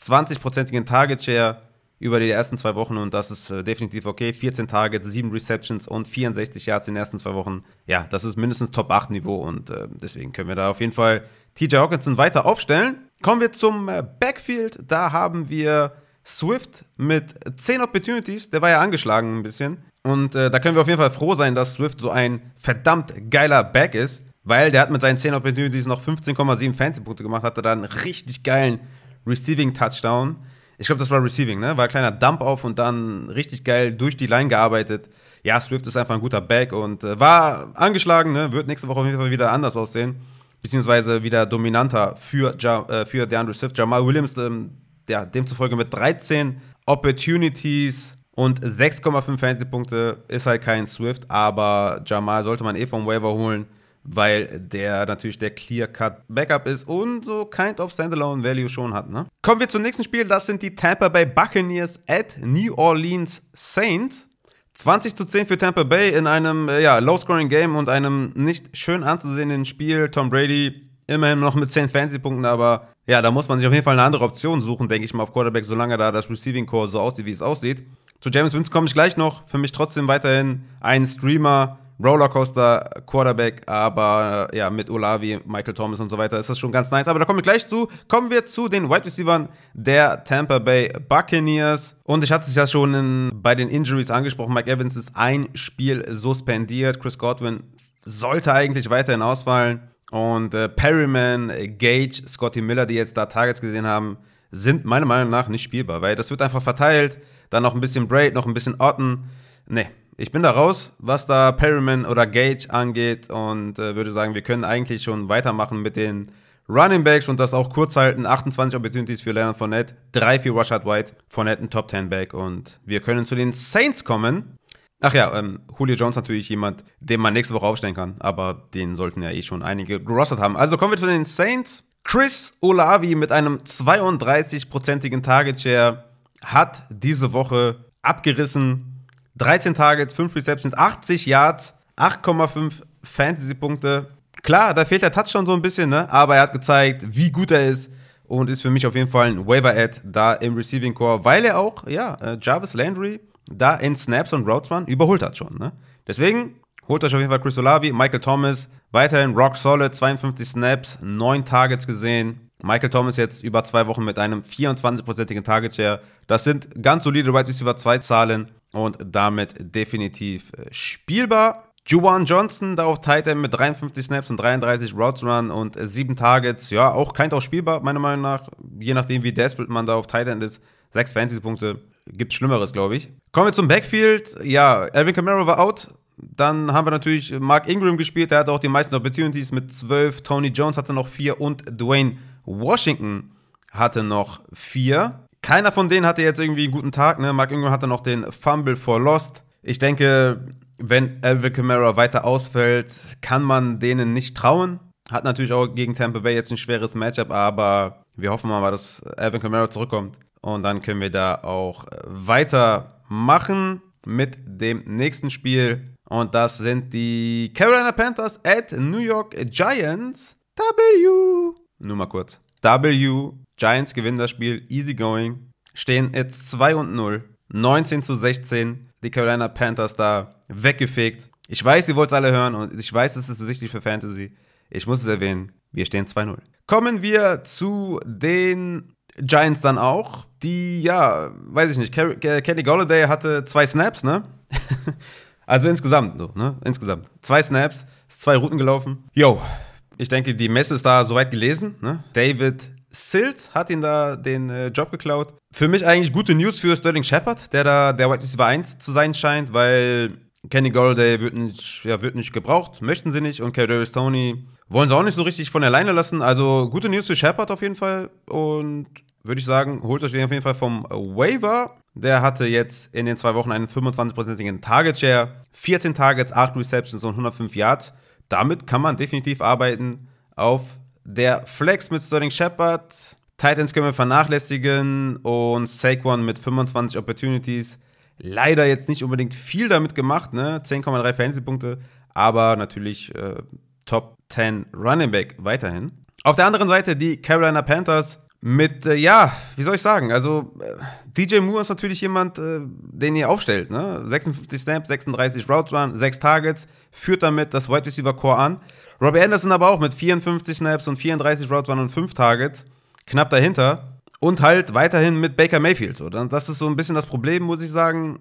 20-prozentigen Target Share über die ersten zwei Wochen und das ist äh, definitiv okay. 14 Targets, 7 Receptions und 64 Yards in den ersten zwei Wochen. Ja, das ist mindestens Top 8 Niveau und äh, deswegen können wir da auf jeden Fall TJ Hawkinson weiter aufstellen. Kommen wir zum äh, Backfield. Da haben wir Swift mit 10 Opportunities. Der war ja angeschlagen ein bisschen. Und äh, da können wir auf jeden Fall froh sein, dass Swift so ein verdammt geiler Back ist, weil der hat mit seinen 10 Opportunities noch 15,7 Fantasy-Punkte gemacht, hatte da einen richtig geilen Receiving-Touchdown. Ich glaube, das war Receiving, ne? War ein kleiner Dump auf und dann richtig geil durch die Line gearbeitet. Ja, Swift ist einfach ein guter Back und äh, war angeschlagen, ne? Wird nächste Woche auf jeden Fall wieder anders aussehen. Beziehungsweise wieder dominanter für, ja, äh, für DeAndre Swift. Jamal Williams, ähm, ja, demzufolge mit 13 Opportunities und 6,5 Fantasy-Punkte ist halt kein Swift, aber Jamal sollte man eh vom Waiver holen weil der natürlich der Clear-Cut-Backup ist und so kind of Standalone-Value schon hat. Ne? Kommen wir zum nächsten Spiel, das sind die Tampa Bay Buccaneers at New Orleans Saints. 20 zu 10 für Tampa Bay in einem äh, ja, Low-Scoring-Game und einem nicht schön anzusehenden Spiel. Tom Brady immerhin noch mit 10 Fantasy-Punkten, aber ja, da muss man sich auf jeden Fall eine andere Option suchen, denke ich mal, auf Quarterback, solange da das Receiving-Core so aussieht, wie es aussieht. Zu James Winston komme ich gleich noch. Für mich trotzdem weiterhin ein Streamer, Rollercoaster Quarterback, aber äh, ja, mit Olavi, Michael Thomas und so weiter ist das schon ganz nice. Aber da kommen wir gleich zu. Kommen wir zu den Wide Receivers der Tampa Bay Buccaneers. Und ich hatte es ja schon in, bei den Injuries angesprochen. Mike Evans ist ein Spiel suspendiert. Chris Godwin sollte eigentlich weiterhin ausfallen. Und äh, Perryman, Gage, Scotty Miller, die jetzt da Targets gesehen haben, sind meiner Meinung nach nicht spielbar, weil das wird einfach verteilt. Dann noch ein bisschen Braid, noch ein bisschen Otten. Nee, ich bin da raus, was da Perryman oder Gage angeht und äh, würde sagen, wir können eigentlich schon weitermachen mit den Running Backs und das auch kurz halten. 28 Opportunities für Leonard Fournette, 3 für Rashad White, Fournette ein Top 10 Back und wir können zu den Saints kommen. Ach ja, ähm, Julio Jones natürlich jemand, den man nächste Woche aufstellen kann, aber den sollten ja eh schon einige gerostet haben. Also kommen wir zu den Saints. Chris Olavi mit einem 32-prozentigen Target Share hat diese Woche abgerissen 13 Targets, 5 Receptions, 80 Yards, 8,5 Fantasy-Punkte. Klar, da fehlt der Touchdown so ein bisschen, ne? aber er hat gezeigt, wie gut er ist und ist für mich auf jeden Fall ein Waiver-Ad da im Receiving Core, weil er auch, ja, äh, Jarvis Landry da in Snaps und Routes Run überholt hat schon. Ne? Deswegen holt euch auf jeden Fall Chris Olavi, Michael Thomas, weiterhin rock solid, 52 Snaps, 9 Targets gesehen. Michael Thomas jetzt über zwei Wochen mit einem 24-prozentigen Target Share. Das sind ganz solide Wide Receiver 2 Zahlen und damit definitiv äh, spielbar. Juwan Johnson da auf Tight End mit 53 Snaps und 33 Routes Run und 7 Targets. Ja, auch kein auch spielbar, meiner Meinung nach. Je nachdem, wie desperate man da auf Tight End ist. 6 Fantasy-Punkte. Gibt Schlimmeres, glaube ich. Kommen wir zum Backfield. Ja, Alvin Kamara war out. Dann haben wir natürlich Mark Ingram gespielt. Der hatte auch die meisten Opportunities mit 12. Tony Jones hatte noch 4 und Dwayne Washington hatte noch 4. Keiner von denen hatte jetzt irgendwie einen guten Tag. Ne? Mark Ingram hatte noch den Fumble for Lost. Ich denke, wenn Alvin Kamara weiter ausfällt, kann man denen nicht trauen. Hat natürlich auch gegen Tampa Bay jetzt ein schweres Matchup, aber wir hoffen mal, dass Alvin Kamara zurückkommt. Und dann können wir da auch weitermachen mit dem nächsten Spiel. Und das sind die Carolina Panthers at New York Giants. W. Nur mal kurz. W. Giants gewinnen das Spiel easy going, stehen jetzt 2 und 0, 19 zu 16, die Carolina Panthers da weggefegt. Ich weiß, ihr wollt es alle hören und ich weiß, es ist wichtig für Fantasy. Ich muss es erwähnen, wir stehen 2-0. Kommen wir zu den Giants dann auch, die, ja, weiß ich nicht, Kenny Golladay hatte zwei Snaps, ne? [laughs] also insgesamt, so, ne? Insgesamt. Zwei Snaps, zwei Routen gelaufen. Yo, ich denke, die Messe ist da soweit gelesen, ne? David Sills hat ihn da den äh, Job geklaut. Für mich eigentlich gute News für Sterling Shepard, der da der White Receiver 1 zu sein scheint, weil Kenny Golladay wird nicht, ja, wird nicht gebraucht, möchten sie nicht und Kadarius Tony wollen sie auch nicht so richtig von alleine lassen. Also gute News für Shepard auf jeden Fall und würde ich sagen, holt euch den auf jeden Fall vom Waiver. Der hatte jetzt in den zwei Wochen einen 25-prozentigen Target Share, 14 Targets, 8 Receptions und 105 Yards. Damit kann man definitiv arbeiten auf der Flex mit Sterling Shepard. Titans können wir vernachlässigen und Saquon mit 25 Opportunities. Leider jetzt nicht unbedingt viel damit gemacht, ne? 10,3 Fantasy-Punkte, aber natürlich äh, Top 10 Running Back weiterhin. Auf der anderen Seite die Carolina Panthers mit, äh, ja, wie soll ich sagen, also äh, DJ Moore ist natürlich jemand, äh, den ihr aufstellt, ne? 56 Snaps, 36 Route Run, 6 Targets, führt damit das Wide Receiver Core an. Robbie Anderson aber auch mit 54 Snaps und 34 Route Run und 5 Targets, knapp dahinter. Und halt weiterhin mit Baker Mayfield. So. Das ist so ein bisschen das Problem, muss ich sagen,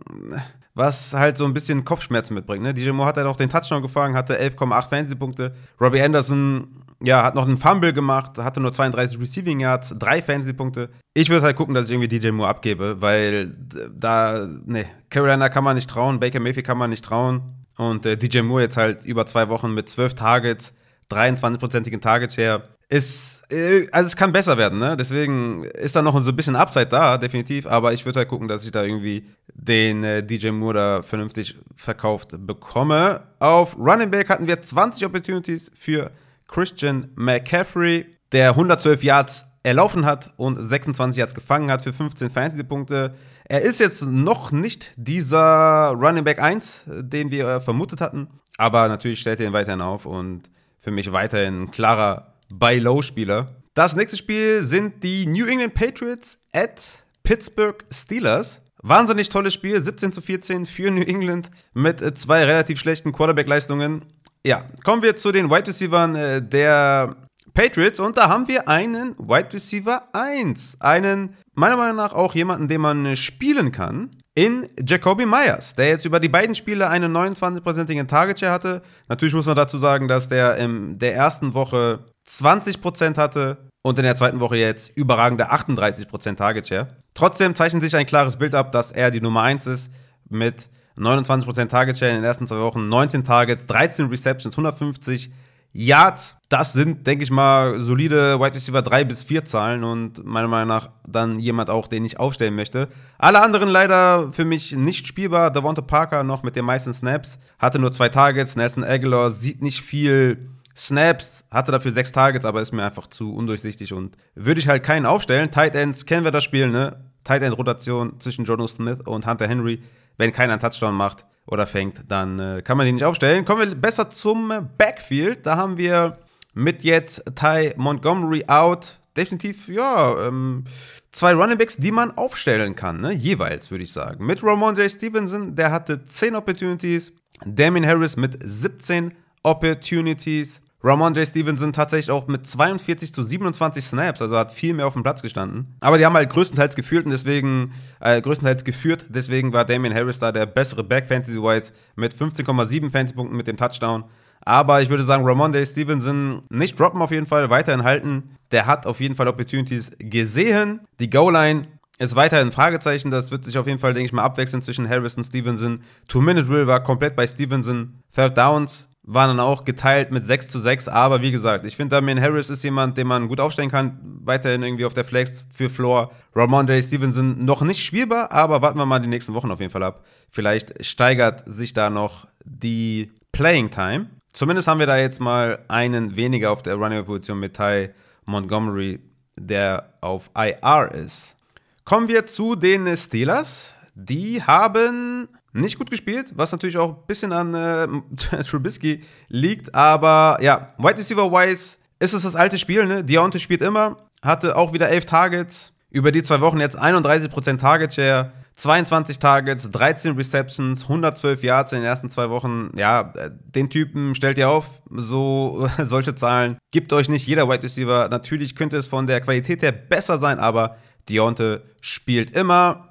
was halt so ein bisschen Kopfschmerzen mitbringt. Ne? DJ Moore hat halt auch den Touchdown gefangen, hatte 11,8 Fantasy-Punkte. Robbie Anderson ja, hat noch einen Fumble gemacht, hatte nur 32 Receiving Yards, drei Fantasy-Punkte. Ich würde halt gucken, dass ich irgendwie DJ Moore abgebe, weil da, ne, Carolina kann man nicht trauen, Baker Mayfield kann man nicht trauen. Und äh, DJ Moore jetzt halt über zwei Wochen mit 12 Targets, 23-prozentigen Target-Share. Ist, äh, also es kann besser werden, ne? Deswegen ist da noch so ein bisschen Upside da, definitiv. Aber ich würde halt gucken, dass ich da irgendwie den äh, DJ Moore da vernünftig verkauft bekomme. Auf Running Back hatten wir 20 Opportunities für Christian McCaffrey, der 112 Yards erlaufen hat und 26 Yards gefangen hat für 15 Fantasy-Punkte. Er ist jetzt noch nicht dieser Running Back 1, den wir äh, vermutet hatten, aber natürlich stellt er ihn weiterhin auf und für mich weiterhin ein klarer Buy-Low-Spieler. Das nächste Spiel sind die New England Patriots at Pittsburgh Steelers. Wahnsinnig tolles Spiel, 17 zu 14 für New England mit äh, zwei relativ schlechten Quarterback-Leistungen. Ja, kommen wir zu den Wide Receivers äh, der Patriots und da haben wir einen Wide Receiver 1. Einen, meiner Meinung nach, auch jemanden, den man äh, spielen kann. In Jacoby Myers, der jetzt über die beiden Spiele einen 29-prozentigen Target Share hatte. Natürlich muss man dazu sagen, dass der in der ersten Woche 20% hatte und in der zweiten Woche jetzt überragende 38% Target Share. Trotzdem zeichnet sich ein klares Bild ab, dass er die Nummer 1 ist mit 29% Target Share in den ersten zwei Wochen, 19 Targets, 13 Receptions, 150 Yards. Das sind, denke ich mal, solide Wide Receiver 3 bis 4 Zahlen und meiner Meinung nach dann jemand auch, den ich aufstellen möchte. Alle anderen leider für mich nicht spielbar. Devonta Parker noch mit den meisten Snaps, hatte nur zwei Targets. Nelson Aguilar sieht nicht viel Snaps, hatte dafür sechs Targets, aber ist mir einfach zu undurchsichtig und würde ich halt keinen aufstellen. Tight Ends kennen wir das Spiel, ne? Tight End Rotation zwischen Jono Smith und Hunter Henry wenn keiner einen Touchdown macht oder fängt, dann äh, kann man ihn nicht aufstellen. Kommen wir besser zum Backfield. Da haben wir mit jetzt Ty Montgomery out definitiv, ja, ähm, zwei Runningbacks, die man aufstellen kann, ne? jeweils, würde ich sagen. Mit Ramon J. Stevenson, der hatte 10 Opportunities. Damien Harris mit 17 Opportunities. Ramon J. Stevenson tatsächlich auch mit 42 zu 27 Snaps, also hat viel mehr auf dem Platz gestanden. Aber die haben halt größtenteils geführt und deswegen, äh, größtenteils geführt, deswegen war Damian Harris da der bessere Back Fantasy-wise mit 15,7 Fantasy-Punkten mit dem Touchdown. Aber ich würde sagen, Ramon J. Stevenson nicht droppen auf jeden Fall, weiterhin halten. Der hat auf jeden Fall Opportunities gesehen. Die Goal-Line ist weiterhin ein Fragezeichen. Das wird sich auf jeden Fall, denke ich mal, abwechseln zwischen Harris und Stevenson. Two-Minute-Drill war komplett bei Stevenson. Third Downs waren dann auch geteilt mit 6 zu 6. Aber wie gesagt, ich finde, Damien Harris ist jemand, den man gut aufstellen kann. Weiterhin irgendwie auf der Flex für Floor. Ramondre Stevenson noch nicht spielbar, aber warten wir mal die nächsten Wochen auf jeden Fall ab. Vielleicht steigert sich da noch die Playing Time. Zumindest haben wir da jetzt mal einen weniger auf der Running-Position mit Ty Montgomery, der auf IR ist. Kommen wir zu den Steelers. Die haben nicht gut gespielt, was natürlich auch ein bisschen an äh, [laughs] Trubisky liegt. Aber ja, Wide Receiver-wise ist es das alte Spiel. Ne? Deontay spielt immer, hatte auch wieder 11 Targets. Über die zwei Wochen jetzt 31% Target Share, 22 Targets, 13 Receptions, 112 Yards in den ersten zwei Wochen. Ja, den Typen stellt ihr auf. So [laughs] solche Zahlen gibt euch nicht jeder Wide Receiver. Natürlich könnte es von der Qualität her besser sein, aber Deontay spielt immer.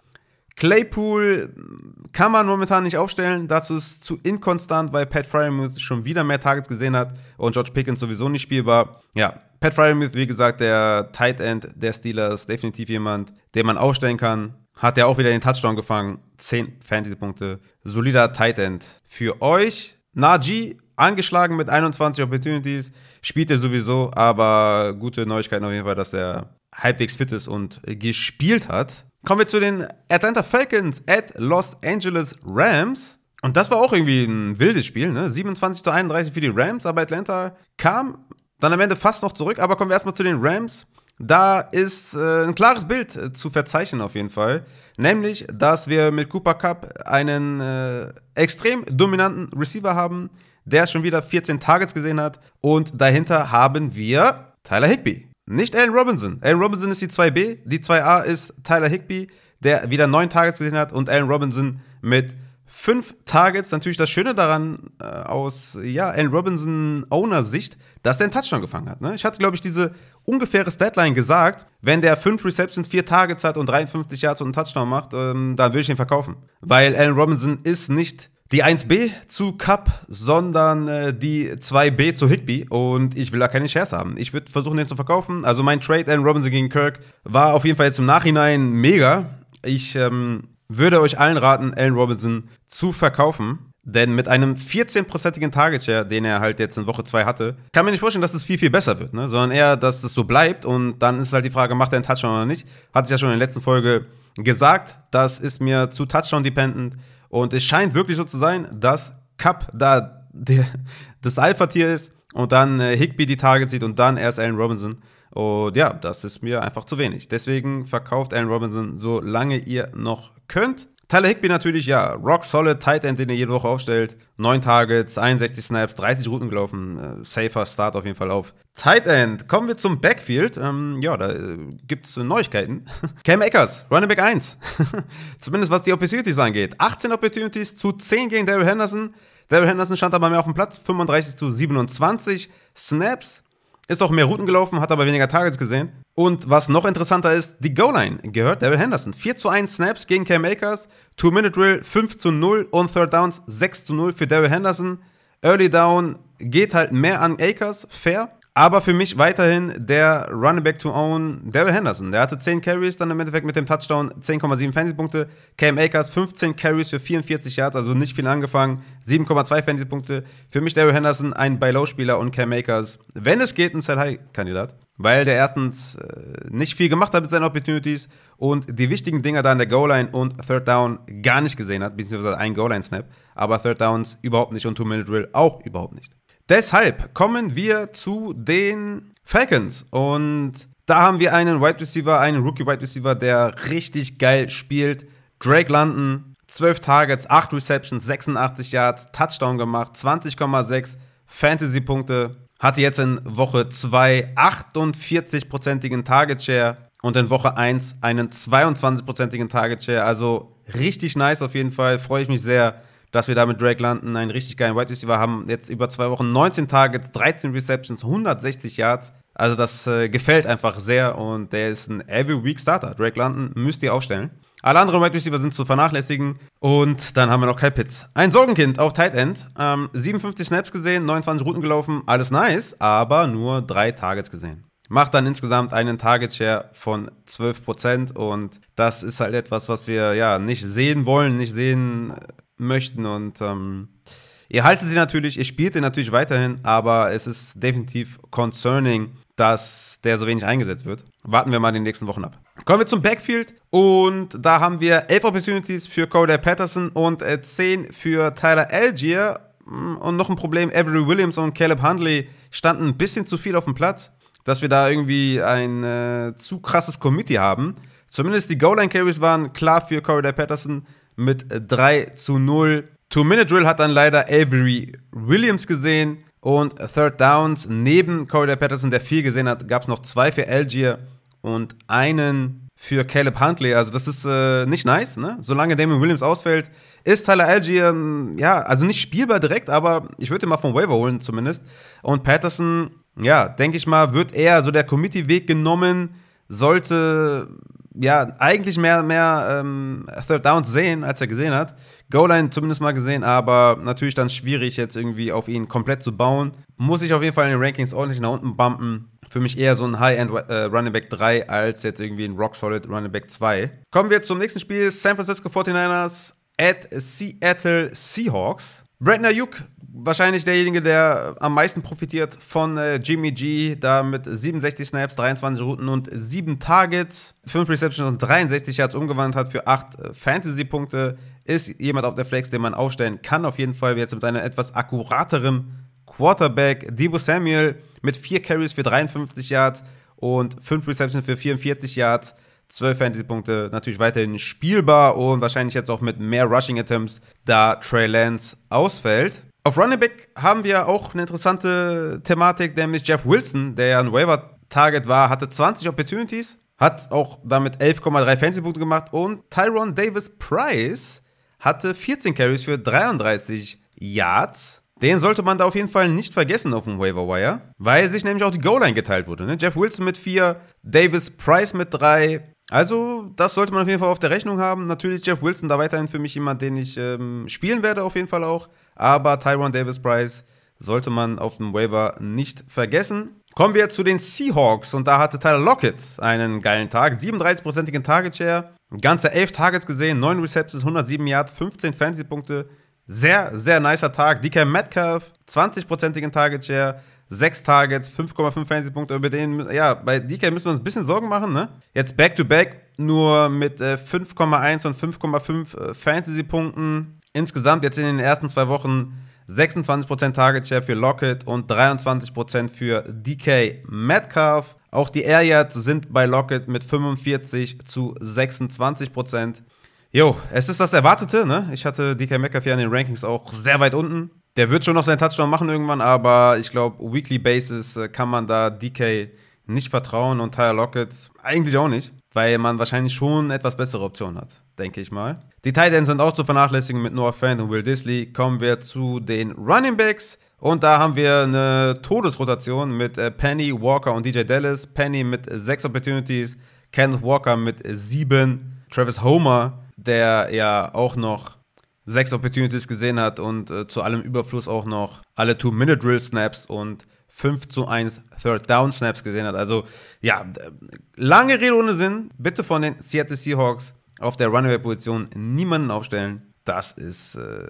Claypool kann man momentan nicht aufstellen. Dazu ist zu inkonstant, weil Pat Fryermuth schon wieder mehr Targets gesehen hat und George Pickens sowieso nicht spielbar. Ja, Pat Fryermuth, wie gesagt, der Tight End der Steelers, definitiv jemand, den man aufstellen kann. Hat ja auch wieder den Touchdown gefangen. 10 Fantasy-Punkte. Solider Tight End für euch. Najee angeschlagen mit 21 Opportunities. Spielt er sowieso, aber gute Neuigkeiten auf jeden Fall, dass er halbwegs fit ist und gespielt hat. Kommen wir zu den Atlanta Falcons at Los Angeles Rams. Und das war auch irgendwie ein wildes Spiel, ne? 27 zu 31 für die Rams, aber Atlanta kam dann am Ende fast noch zurück. Aber kommen wir erstmal zu den Rams. Da ist äh, ein klares Bild äh, zu verzeichnen auf jeden Fall. Nämlich, dass wir mit Cooper Cup einen äh, extrem dominanten Receiver haben, der schon wieder 14 Targets gesehen hat. Und dahinter haben wir Tyler Higby. Nicht Allen Robinson. Allen Robinson ist die 2B, die 2A ist Tyler Higby, der wieder 9 Targets gesehen hat und Allen Robinson mit 5 Targets. Natürlich das Schöne daran äh, aus ja, Allen Robinson Owner Sicht, dass er einen Touchdown gefangen hat. Ne? Ich hatte, glaube ich, diese ungefähre Statline gesagt. Wenn der 5 Receptions, 4 Targets hat und 53 Yards und einen Touchdown macht, ähm, dann würde ich ihn verkaufen. Weil Allen Robinson ist nicht die 1B zu Cup, sondern äh, die 2B zu Higby und ich will da keine Shares haben. Ich würde versuchen, den zu verkaufen. Also mein Trade Allen Robinson gegen Kirk war auf jeden Fall jetzt im Nachhinein mega. Ich ähm, würde euch allen raten, Allen Robinson zu verkaufen. Denn mit einem 14-prozentigen Target Share, den er halt jetzt in Woche 2 hatte, kann man nicht vorstellen, dass es viel, viel besser wird, ne? sondern eher, dass es so bleibt und dann ist halt die Frage, macht er einen Touchdown oder nicht? Hatte ich ja schon in der letzten Folge gesagt, das ist mir zu Touchdown-dependent. Und es scheint wirklich so zu sein, dass Cup da der, das Alpha-Tier ist und dann äh, Higby die Targets sieht und dann erst Allen Robinson. Und ja, das ist mir einfach zu wenig. Deswegen verkauft Allen Robinson, solange ihr noch könnt. Tyler Higby natürlich, ja, rock solid, Tight End, den er jede Woche aufstellt. 9 Targets, 61 Snaps, 30 Routen gelaufen. Äh, safer Start auf jeden Fall auf. Tight End, kommen wir zum Backfield. Ähm, ja, da äh, gibt es Neuigkeiten. [laughs] Cam Akers, Running Back 1. [laughs] Zumindest was die Opportunities angeht. 18 Opportunities zu 10 gegen Daryl Henderson. Daryl Henderson stand aber mehr auf dem Platz, 35 zu 27 Snaps. Ist auch mehr Routen gelaufen, hat aber weniger Targets gesehen. Und was noch interessanter ist, die Goal-Line gehört Daryl Henderson. 4 zu 1 Snaps gegen Cam Akers, 2-Minute-Drill 5 zu 0 und Third Downs 6 zu 0 für Daryl Henderson. Early Down geht halt mehr an Akers, fair. Aber für mich weiterhin der Running Back to Own, Daryl Henderson. Der hatte 10 Carries, dann im Endeffekt mit dem Touchdown 10,7 Fantasy-Punkte. Cam Akers 15 Carries für 44 Yards, also nicht viel angefangen. 7,2 Fantasy-Punkte. Für mich Daryl Henderson ein Buy-Low-Spieler und Cam Akers, wenn es geht, ein Sell-High-Kandidat. Weil der erstens äh, nicht viel gemacht hat mit seinen Opportunities und die wichtigen Dinger da in der Goal-Line und Third Down gar nicht gesehen hat, beziehungsweise ein Goal-Line-Snap. Aber Third Downs überhaupt nicht und Two-Minute-Drill auch überhaupt nicht. Deshalb kommen wir zu den Falcons und da haben wir einen Wide Receiver, einen Rookie Wide Receiver, der richtig geil spielt. Drake London, 12 Targets, 8 Receptions, 86 Yards, Touchdown gemacht, 20,6 Fantasy-Punkte. Hatte jetzt in Woche 2 48-prozentigen Target Share und in Woche 1 einen 22-prozentigen Target Share. Also richtig nice auf jeden Fall. Freue ich mich sehr dass wir da mit Drake London einen richtig geilen Wide Receiver haben. Jetzt über zwei Wochen 19 Targets, 13 Receptions, 160 Yards. Also das äh, gefällt einfach sehr und der ist ein Every Week Starter. Drake London müsst ihr aufstellen. Alle anderen Wide Receiver sind zu vernachlässigen. Und dann haben wir noch Kyle Pitts. Ein Sorgenkind auf Tight End. Ähm, 57 Snaps gesehen, 29 Routen gelaufen. Alles nice, aber nur drei Targets gesehen. Macht dann insgesamt einen Target Share von 12%. Und das ist halt etwas, was wir ja nicht sehen wollen, nicht sehen möchten. Und ähm, ihr haltet sie natürlich, ihr spielt den natürlich weiterhin, aber es ist definitiv concerning, dass der so wenig eingesetzt wird. Warten wir mal die nächsten Wochen ab. Kommen wir zum Backfield und da haben wir 11 Opportunities für Cody Patterson und 10 äh, für Tyler Algier. Mm, und noch ein Problem, Avery Williams und Caleb Hundley standen ein bisschen zu viel auf dem Platz, dass wir da irgendwie ein äh, zu krasses Committee haben. Zumindest die Goal-Line-Carries waren klar für Corey Patterson mit 3 zu 0. Two-Minute-Drill hat dann leider Avery Williams gesehen und Third Downs neben Corey Patterson, der viel gesehen hat, gab es noch zwei für Algier und einen für Caleb Huntley. Also das ist äh, nicht nice, ne? Solange Damon Williams ausfällt, ist Tyler Algier, ja, also nicht spielbar direkt, aber ich würde ihn mal vom Waiver holen zumindest. Und Patterson, ja, denke ich mal, wird eher so der Committee-Weg genommen, sollte ja, eigentlich mehr, mehr ähm, Third Downs sehen, als er gesehen hat. Goal-Line zumindest mal gesehen, aber natürlich dann schwierig, jetzt irgendwie auf ihn komplett zu bauen. Muss ich auf jeden Fall in den Rankings ordentlich nach unten bumpen. Für mich eher so ein High-End äh, Running Back 3 als jetzt irgendwie ein Rock-Solid Running Back 2. Kommen wir zum nächsten Spiel. San Francisco 49ers at Seattle Seahawks. Brandon Ayuk wahrscheinlich derjenige, der am meisten profitiert von äh, Jimmy G, da mit 67 Snaps, 23 Routen und 7 Targets, 5 Receptions und 63 Yards umgewandelt hat für 8 äh, Fantasy-Punkte. Ist jemand auf der Flex, den man aufstellen kann, auf jeden Fall. Jetzt mit einem etwas akkurateren Quarterback. Debo Samuel mit 4 Carries für 53 Yards und 5 Receptions für 44 Yards. 12 Fantasy-Punkte natürlich weiterhin spielbar und wahrscheinlich jetzt auch mit mehr Rushing-Attempts, da Trey Lance ausfällt. Auf Running Back haben wir auch eine interessante Thematik, nämlich Jeff Wilson, der ja ein Waiver-Target war, hatte 20 Opportunities, hat auch damit 11,3 Fantasy-Punkte gemacht und Tyron Davis Price hatte 14 Carries für 33 Yards. Den sollte man da auf jeden Fall nicht vergessen auf dem Waiver Wire, weil sich nämlich auch die Goal-Line geteilt wurde. Ne? Jeff Wilson mit 4, Davis Price mit 3. Also, das sollte man auf jeden Fall auf der Rechnung haben. Natürlich Jeff Wilson da weiterhin für mich jemand, den ich ähm, spielen werde, auf jeden Fall auch. Aber Tyron Davis Price sollte man auf dem Waiver nicht vergessen. Kommen wir zu den Seahawks und da hatte Tyler Lockett einen geilen Tag. 37%igen Target Share, ganze 11 Targets gesehen, 9 Receptions, 107 Yards, 15 Fantasy-Punkte. Sehr, sehr nicer Tag. DK Metcalf, 20%igen Target Share, 6 Targets, 5,5 Fantasy-Punkte. Über den, ja, bei DK müssen wir uns ein bisschen Sorgen machen, ne? Jetzt Back-to-Back -back nur mit äh, 5,1 und 5,5 äh, Fantasy-Punkten. Insgesamt jetzt in den ersten zwei Wochen 26% Target Share für Lockett und 23% für DK Metcalf. Auch die Air Yards sind bei Lockett mit 45 zu 26%. Jo, es ist das Erwartete, ne? Ich hatte DK Metcalf ja in den Rankings auch sehr weit unten. Der wird schon noch seinen Touchdown machen irgendwann, aber ich glaube, Weekly Basis äh, kann man da DK nicht vertrauen und Tyler Lockett eigentlich auch nicht, weil man wahrscheinlich schon etwas bessere Optionen hat, denke ich mal. Die Tight Ends sind auch zu vernachlässigen mit Noah Fant und Will Disley. Kommen wir zu den Running Backs. Und da haben wir eine Todesrotation mit äh, Penny, Walker und DJ Dallas. Penny mit sechs Opportunities, Kenneth Walker mit sieben, Travis Homer, der ja auch noch sechs Opportunities gesehen hat und äh, zu allem Überfluss auch noch alle Two-Minute-Drill-Snaps und 5 zu 1 Third Down Snaps gesehen hat. Also ja, lange Rede ohne Sinn. Bitte von den Seattle Seahawks auf der Runaway-Position niemanden aufstellen. Das ist äh,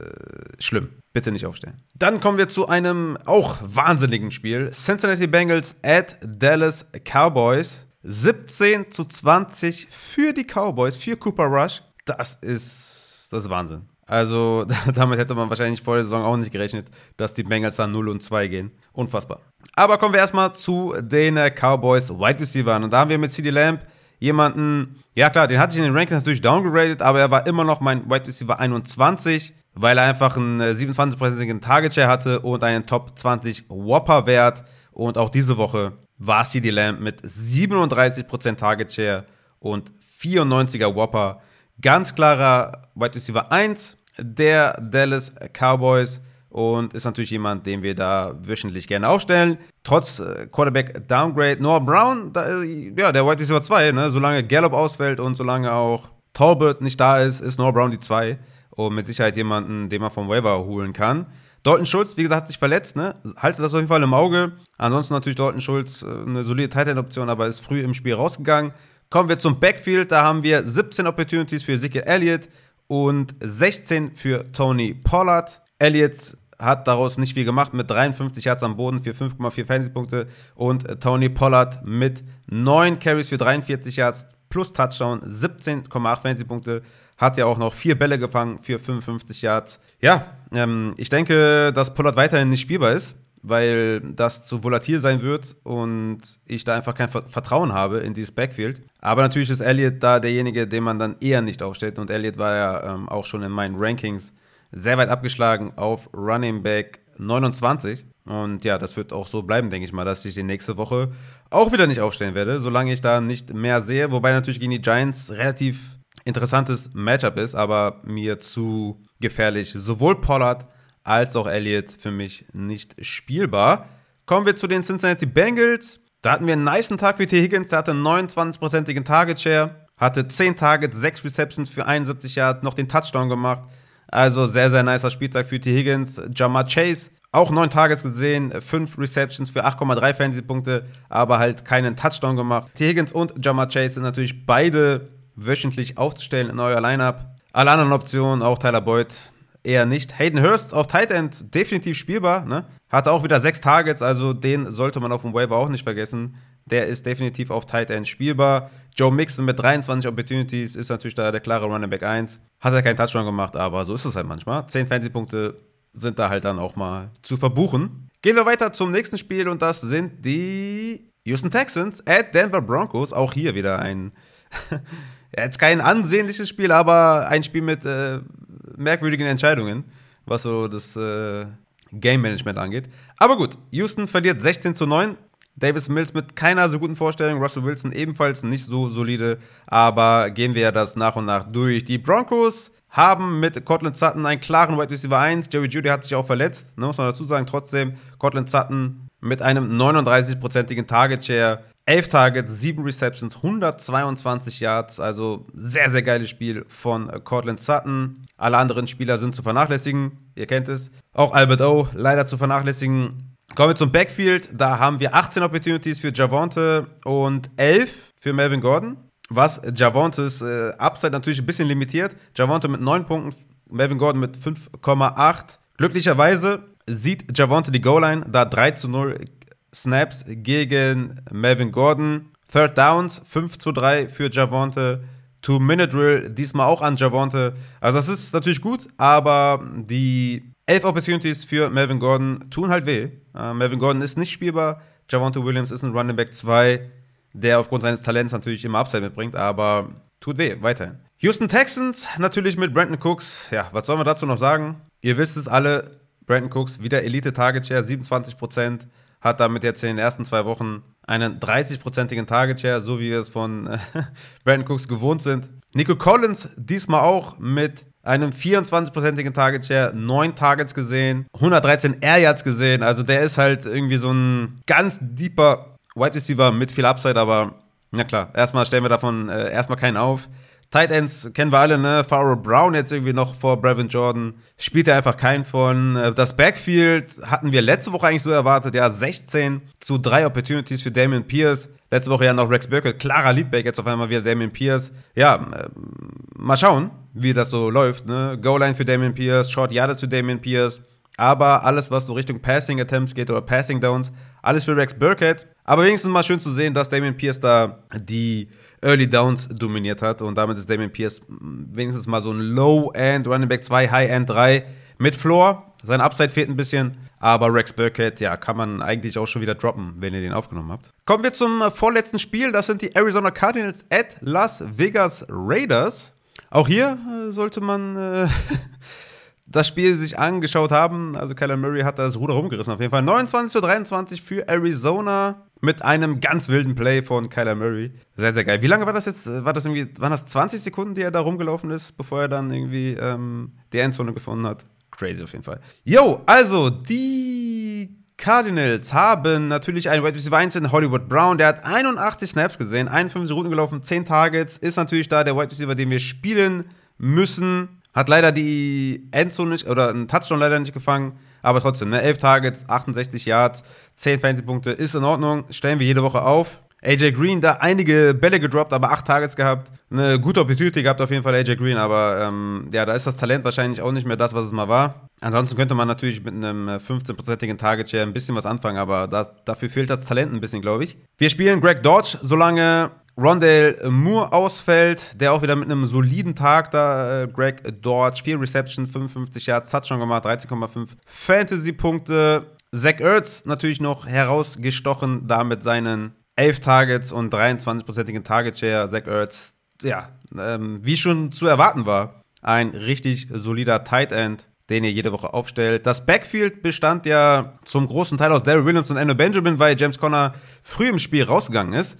schlimm. Bitte nicht aufstellen. Dann kommen wir zu einem auch wahnsinnigen Spiel. Cincinnati Bengals at Dallas Cowboys. 17 zu 20 für die Cowboys, für Cooper Rush. Das ist, das ist Wahnsinn. Also [laughs] damit hätte man wahrscheinlich vor der Saison auch nicht gerechnet, dass die Bengals dann 0 und 2 gehen. Unfassbar. Aber kommen wir erstmal zu den äh, Cowboys Wide Receivers. Und da haben wir mit CD Lamb jemanden, ja klar, den hatte ich in den Rankings natürlich downgraded, aber er war immer noch mein Wide Receiver 21, weil er einfach einen 27%igen äh, Target Share hatte und einen Top 20 Whopper Wert. Und auch diese Woche war CD Lamb mit 37% Target Share und 94er Whopper. Ganz klarer Wide Receiver 1 der Dallas Cowboys und ist natürlich jemand, den wir da wöchentlich gerne aufstellen. Trotz äh, Quarterback Downgrade. Noah Brown, da, ja, der White Receiver 2, ne? solange Gallup ausfällt und solange auch Talbot nicht da ist, ist Noah Brown die 2 und mit Sicherheit jemanden, den man vom Waiver holen kann. Dalton Schulz, wie gesagt, hat sich verletzt, ne? Haltet das auf jeden Fall im Auge. Ansonsten natürlich Dalton Schulz äh, eine solide Titan-Option, aber ist früh im Spiel rausgegangen. Kommen wir zum Backfield. Da haben wir 17 Opportunities für Ezekiel Elliott und 16 für Tony Pollard. Elliott hat daraus nicht viel gemacht mit 53 Yards am Boden für 5,4 Fantasy-Punkte und Tony Pollard mit 9 Carries für 43 Yards plus Touchdown, 17,8 Fantasy-Punkte. Hat ja auch noch vier Bälle gefangen für 55 Yards. Ja, ähm, ich denke, dass Pollard weiterhin nicht spielbar ist, weil das zu volatil sein wird und ich da einfach kein Vertrauen habe in dieses Backfield. Aber natürlich ist Elliott da derjenige, den man dann eher nicht aufstellt und Elliott war ja ähm, auch schon in meinen Rankings sehr weit abgeschlagen auf Running Back 29. Und ja, das wird auch so bleiben, denke ich mal, dass ich die nächste Woche auch wieder nicht aufstellen werde, solange ich da nicht mehr sehe. Wobei natürlich gegen die Giants relativ interessantes Matchup ist, aber mir zu gefährlich. Sowohl Pollard als auch Elliott für mich nicht spielbar. Kommen wir zu den Cincinnati Bengals. Da hatten wir einen niceen Tag für T. Higgins, der hatte 29%igen Target Share, hatte 10 Targets, 6 Receptions für 71 Yards, noch den Touchdown gemacht. Also sehr, sehr nicer Spieltag für T. Higgins. Jamar Chase, auch 9 Targets gesehen, 5 Receptions für 8,3 Fantasy-Punkte, aber halt keinen Touchdown gemacht. T. Higgins und Jamar Chase sind natürlich beide wöchentlich aufzustellen in euer Lineup. Alle anderen Optionen, auch Tyler Boyd, eher nicht. Hayden Hurst auf Tight End definitiv spielbar, ne? Hatte auch wieder 6 Targets, also den sollte man auf dem Waiver auch nicht vergessen. Der ist definitiv auf Tight End spielbar. Joe Mixon mit 23 Opportunities ist natürlich da der klare Running Back 1. Hat er keinen Touchdown gemacht, aber so ist es halt manchmal. 10 Fantasy-Punkte sind da halt dann auch mal zu verbuchen. Gehen wir weiter zum nächsten Spiel und das sind die Houston Texans at Denver Broncos. Auch hier wieder ein, [laughs] jetzt kein ansehnliches Spiel, aber ein Spiel mit äh, merkwürdigen Entscheidungen, was so das äh, Game Management angeht. Aber gut, Houston verliert 16 zu 9. Davis Mills mit keiner so guten Vorstellung, Russell Wilson ebenfalls nicht so solide, aber gehen wir das nach und nach durch. Die Broncos haben mit Cortland Sutton einen klaren Wide Receiver 1. Jerry Judy hat sich auch verletzt, ne, muss man dazu sagen. Trotzdem, Cortland Sutton mit einem 39-prozentigen Target Share, 11 Targets, 7 Receptions, 122 Yards. Also sehr, sehr geiles Spiel von Cortland Sutton. Alle anderen Spieler sind zu vernachlässigen. Ihr kennt es. Auch Albert O leider zu vernachlässigen. Kommen wir zum Backfield. Da haben wir 18 Opportunities für Javonte und 11 für Melvin Gordon was Javontes äh, Upside natürlich ein bisschen limitiert. Javonte mit 9 Punkten, Melvin Gordon mit 5,8. Glücklicherweise sieht Javonte die Goal-Line, da 3 zu 0 Snaps gegen Melvin Gordon. Third Downs, 5 zu 3 für Javonte. Two-Minute-Drill, diesmal auch an Javonte. Also das ist natürlich gut, aber die 11 Opportunities für Melvin Gordon tun halt weh. Uh, Melvin Gordon ist nicht spielbar. Javonte Williams ist ein Running Back 2 der aufgrund seines Talents natürlich immer Upside mitbringt, aber tut weh, weiterhin. Houston Texans, natürlich mit Brandon Cooks. Ja, was sollen wir dazu noch sagen? Ihr wisst es alle, Brandon Cooks wieder Elite Target Share, 27%, hat damit jetzt in den ersten zwei Wochen einen 30-prozentigen Target Share, so wie wir es von äh, [laughs] Brandon Cooks gewohnt sind. Nico Collins diesmal auch mit einem 24-prozentigen Target Share, 9 Targets gesehen, 113 Air Yards gesehen. Also der ist halt irgendwie so ein ganz deeper Wide Receiver mit viel Upside, aber na klar, erstmal stellen wir davon äh, erstmal keinen auf. Tight Ends kennen wir alle, ne? Pharaoh Brown jetzt irgendwie noch vor Brevin Jordan. Spielt er einfach keinen von. Äh, das Backfield hatten wir letzte Woche eigentlich so erwartet. Ja, 16 zu 3 Opportunities für Damian Pierce. Letzte Woche ja noch Rex Burkett. Klarer Leadback, jetzt auf einmal wieder Damian Pierce. Ja, äh, mal schauen, wie das so läuft, ne? Goal-Line für Damian Pierce, Short Yard zu Damian Pierce. Aber alles, was so Richtung Passing Attempts geht oder Passing Downs, alles für Rex Burkett. Aber wenigstens mal schön zu sehen, dass Damian Pierce da die Early Downs dominiert hat. Und damit ist Damian Pierce wenigstens mal so ein Low-End, Running Back 2, High-End 3 mit Floor. Sein Upside fehlt ein bisschen. Aber Rex Burkett, ja, kann man eigentlich auch schon wieder droppen, wenn ihr den aufgenommen habt. Kommen wir zum vorletzten Spiel. Das sind die Arizona Cardinals at Las Vegas Raiders. Auch hier äh, sollte man äh, [laughs] das Spiel sich angeschaut haben. Also Kyler Murray hat das Ruder rumgerissen auf jeden Fall. 29 zu 23 für Arizona mit einem ganz wilden Play von Kyler Murray. Sehr, sehr geil. Wie lange war das jetzt? War das irgendwie, waren das 20 Sekunden, die er da rumgelaufen ist, bevor er dann irgendwie ähm, die Endzone gefunden hat? Crazy auf jeden Fall. Yo, also die Cardinals haben natürlich einen Wide Receiver 1 in Hollywood Brown. Der hat 81 Snaps gesehen, 51 Routen gelaufen, 10 Targets. Ist natürlich da der Wide Receiver, den wir spielen müssen. Hat leider die Endzone nicht, oder einen Touchdown leider nicht gefangen. Aber trotzdem, ne? 11 Targets, 68 Yards, 10 Fantasy-Punkte ist in Ordnung. Stellen wir jede Woche auf. AJ Green, da einige Bälle gedroppt, aber 8 Targets gehabt. Eine gute Opportunity gehabt auf jeden Fall AJ Green, aber ähm, ja, da ist das Talent wahrscheinlich auch nicht mehr das, was es mal war. Ansonsten könnte man natürlich mit einem 15-prozentigen äh, Target Share ein bisschen was anfangen, aber das, dafür fehlt das Talent ein bisschen, glaube ich. Wir spielen Greg Dodge, solange Rondale Moore ausfällt, der auch wieder mit einem soliden Tag da, äh, Greg Dodge, 4 Receptions, 55 Yards, Touchdown gemacht, 13,5 Fantasy-Punkte. Zach Ertz natürlich noch herausgestochen, da mit seinen 11 Targets und 23-prozentigen Target Share. Zach Ertz, ja, ähm, wie schon zu erwarten war, ein richtig solider Tight End, den ihr jede Woche aufstellt. Das Backfield bestand ja zum großen Teil aus Daryl Williams und Endo Benjamin, weil James Conner früh im Spiel rausgegangen ist.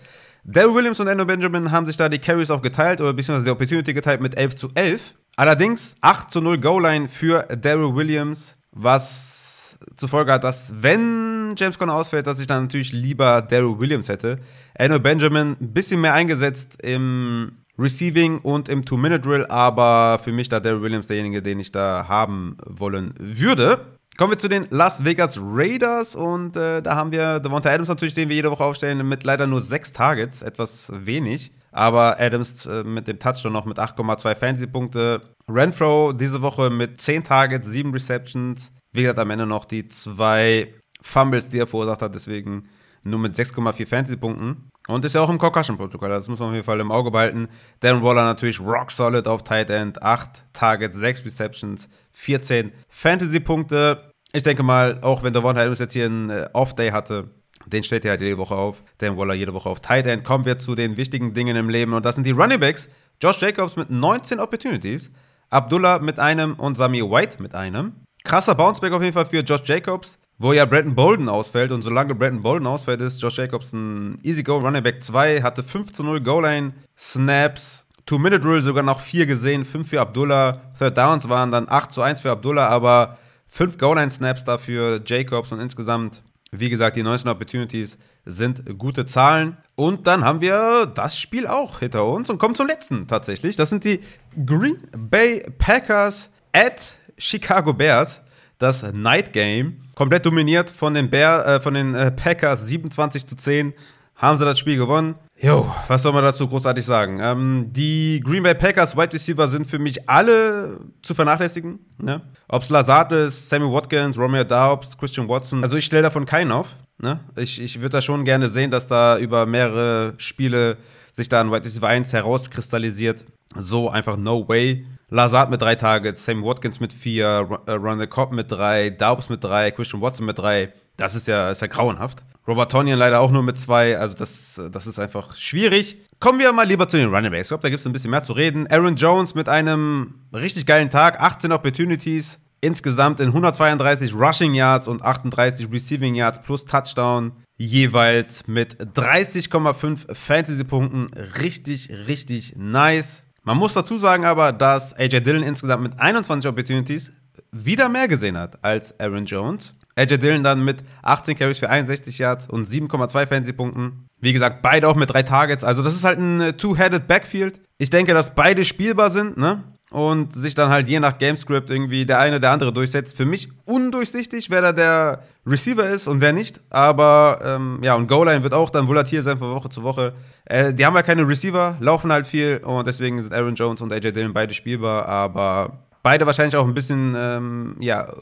Daryl Williams und Endo Benjamin haben sich da die Carries auch geteilt oder beziehungsweise die Opportunity geteilt mit 11 zu 11. Allerdings 8 zu 0 Goal-Line für Daryl Williams, was zur Folge hat, dass wenn James Conner ausfällt, dass ich dann natürlich lieber Daryl Williams hätte. Endo Benjamin ein bisschen mehr eingesetzt im Receiving und im Two-Minute-Drill, aber für mich da Daryl Williams derjenige, den ich da haben wollen würde. Kommen wir zu den Las Vegas Raiders und äh, da haben wir Devonta Adams natürlich, den wir jede Woche aufstellen, mit leider nur sechs Targets, etwas wenig. Aber Adams äh, mit dem Touchdown noch mit 8,2 Fantasy-Punkte. Renfro diese Woche mit 10 Targets, 7 Receptions. Wie gesagt, am Ende noch die zwei Fumbles, die er verursacht hat, deswegen nur mit 6,4 Fantasy-Punkten. Und ist ja auch im Concussion-Protokoll, das muss man auf jeden Fall im Auge behalten. Darren Waller natürlich rock solid auf Tight End, 8 Targets, 6 Receptions, 14 Fantasy-Punkte. Ich denke mal, auch wenn Devonta Adams jetzt hier einen äh, Off-Day hatte, den stellt er halt jede Woche auf. Dan Waller jede Woche auf Tight End. Kommen wir zu den wichtigen Dingen im Leben. Und das sind die Running Backs. Josh Jacobs mit 19 Opportunities. Abdullah mit einem und Sami White mit einem. Krasser Bounceback auf jeden Fall für Josh Jacobs, wo ja Brandon Bolden ausfällt. Und solange Brandon Bolden ausfällt, ist Josh Jacobs ein Easy Go Running Back 2. Hatte 5 zu 0 Goal-Line Snaps. Two-Minute-Rule sogar noch 4 gesehen. 5 für Abdullah. Third Downs waren dann 8 zu 1 für Abdullah. Aber 5 Goal-Line-Snaps dafür Jacobs und insgesamt wie gesagt, die 19 Opportunities sind gute Zahlen. Und dann haben wir das Spiel auch hinter uns und kommen zum letzten tatsächlich. Das sind die Green Bay Packers at Chicago Bears. Das Night Game. Komplett dominiert von den, Bear, äh, von den äh, Packers 27 zu 10. Haben sie das Spiel gewonnen. Jo, was soll man dazu großartig sagen? Ähm, die Green Bay Packers Wide Receiver sind für mich alle zu vernachlässigen. Ne? Ob es Lazard ist, Sammy Watkins, Romeo Daubs, Christian Watson. Also ich stelle davon keinen auf. Ne? Ich, ich würde da schon gerne sehen, dass da über mehrere Spiele sich da ein Wide Receiver 1 herauskristallisiert. So einfach no way. Lazard mit drei Targets, Sammy Watkins mit vier, äh, Ronald Cobb mit drei, Daubs mit drei, Christian Watson mit drei. Das ist ja, ist ja grauenhaft. Robert Tonyan leider auch nur mit zwei. Also das, das ist einfach schwierig. Kommen wir mal lieber zu den Running Backs. Ich glaube, da gibt es ein bisschen mehr zu reden. Aaron Jones mit einem richtig geilen Tag, 18 Opportunities. Insgesamt in 132 Rushing Yards und 38 Receiving Yards plus Touchdown. Jeweils mit 30,5 Fantasy-Punkten. Richtig, richtig nice. Man muss dazu sagen aber, dass AJ Dillon insgesamt mit 21 Opportunities wieder mehr gesehen hat als Aaron Jones. AJ Dillon dann mit 18 Carries für 61 Yards und 7,2 Fantasy-Punkten. Wie gesagt, beide auch mit drei Targets. Also das ist halt ein äh, Two-Headed Backfield. Ich denke, dass beide spielbar sind, ne? Und sich dann halt je nach Gamescript irgendwie der eine oder der andere durchsetzt. Für mich undurchsichtig, wer da der Receiver ist und wer nicht. Aber ähm, ja, und Goal-Line wird auch dann volatil sein von Woche zu Woche. Äh, die haben halt keine Receiver, laufen halt viel und deswegen sind Aaron Jones und AJ Dillon beide spielbar, aber beide wahrscheinlich auch ein bisschen, ähm, ja,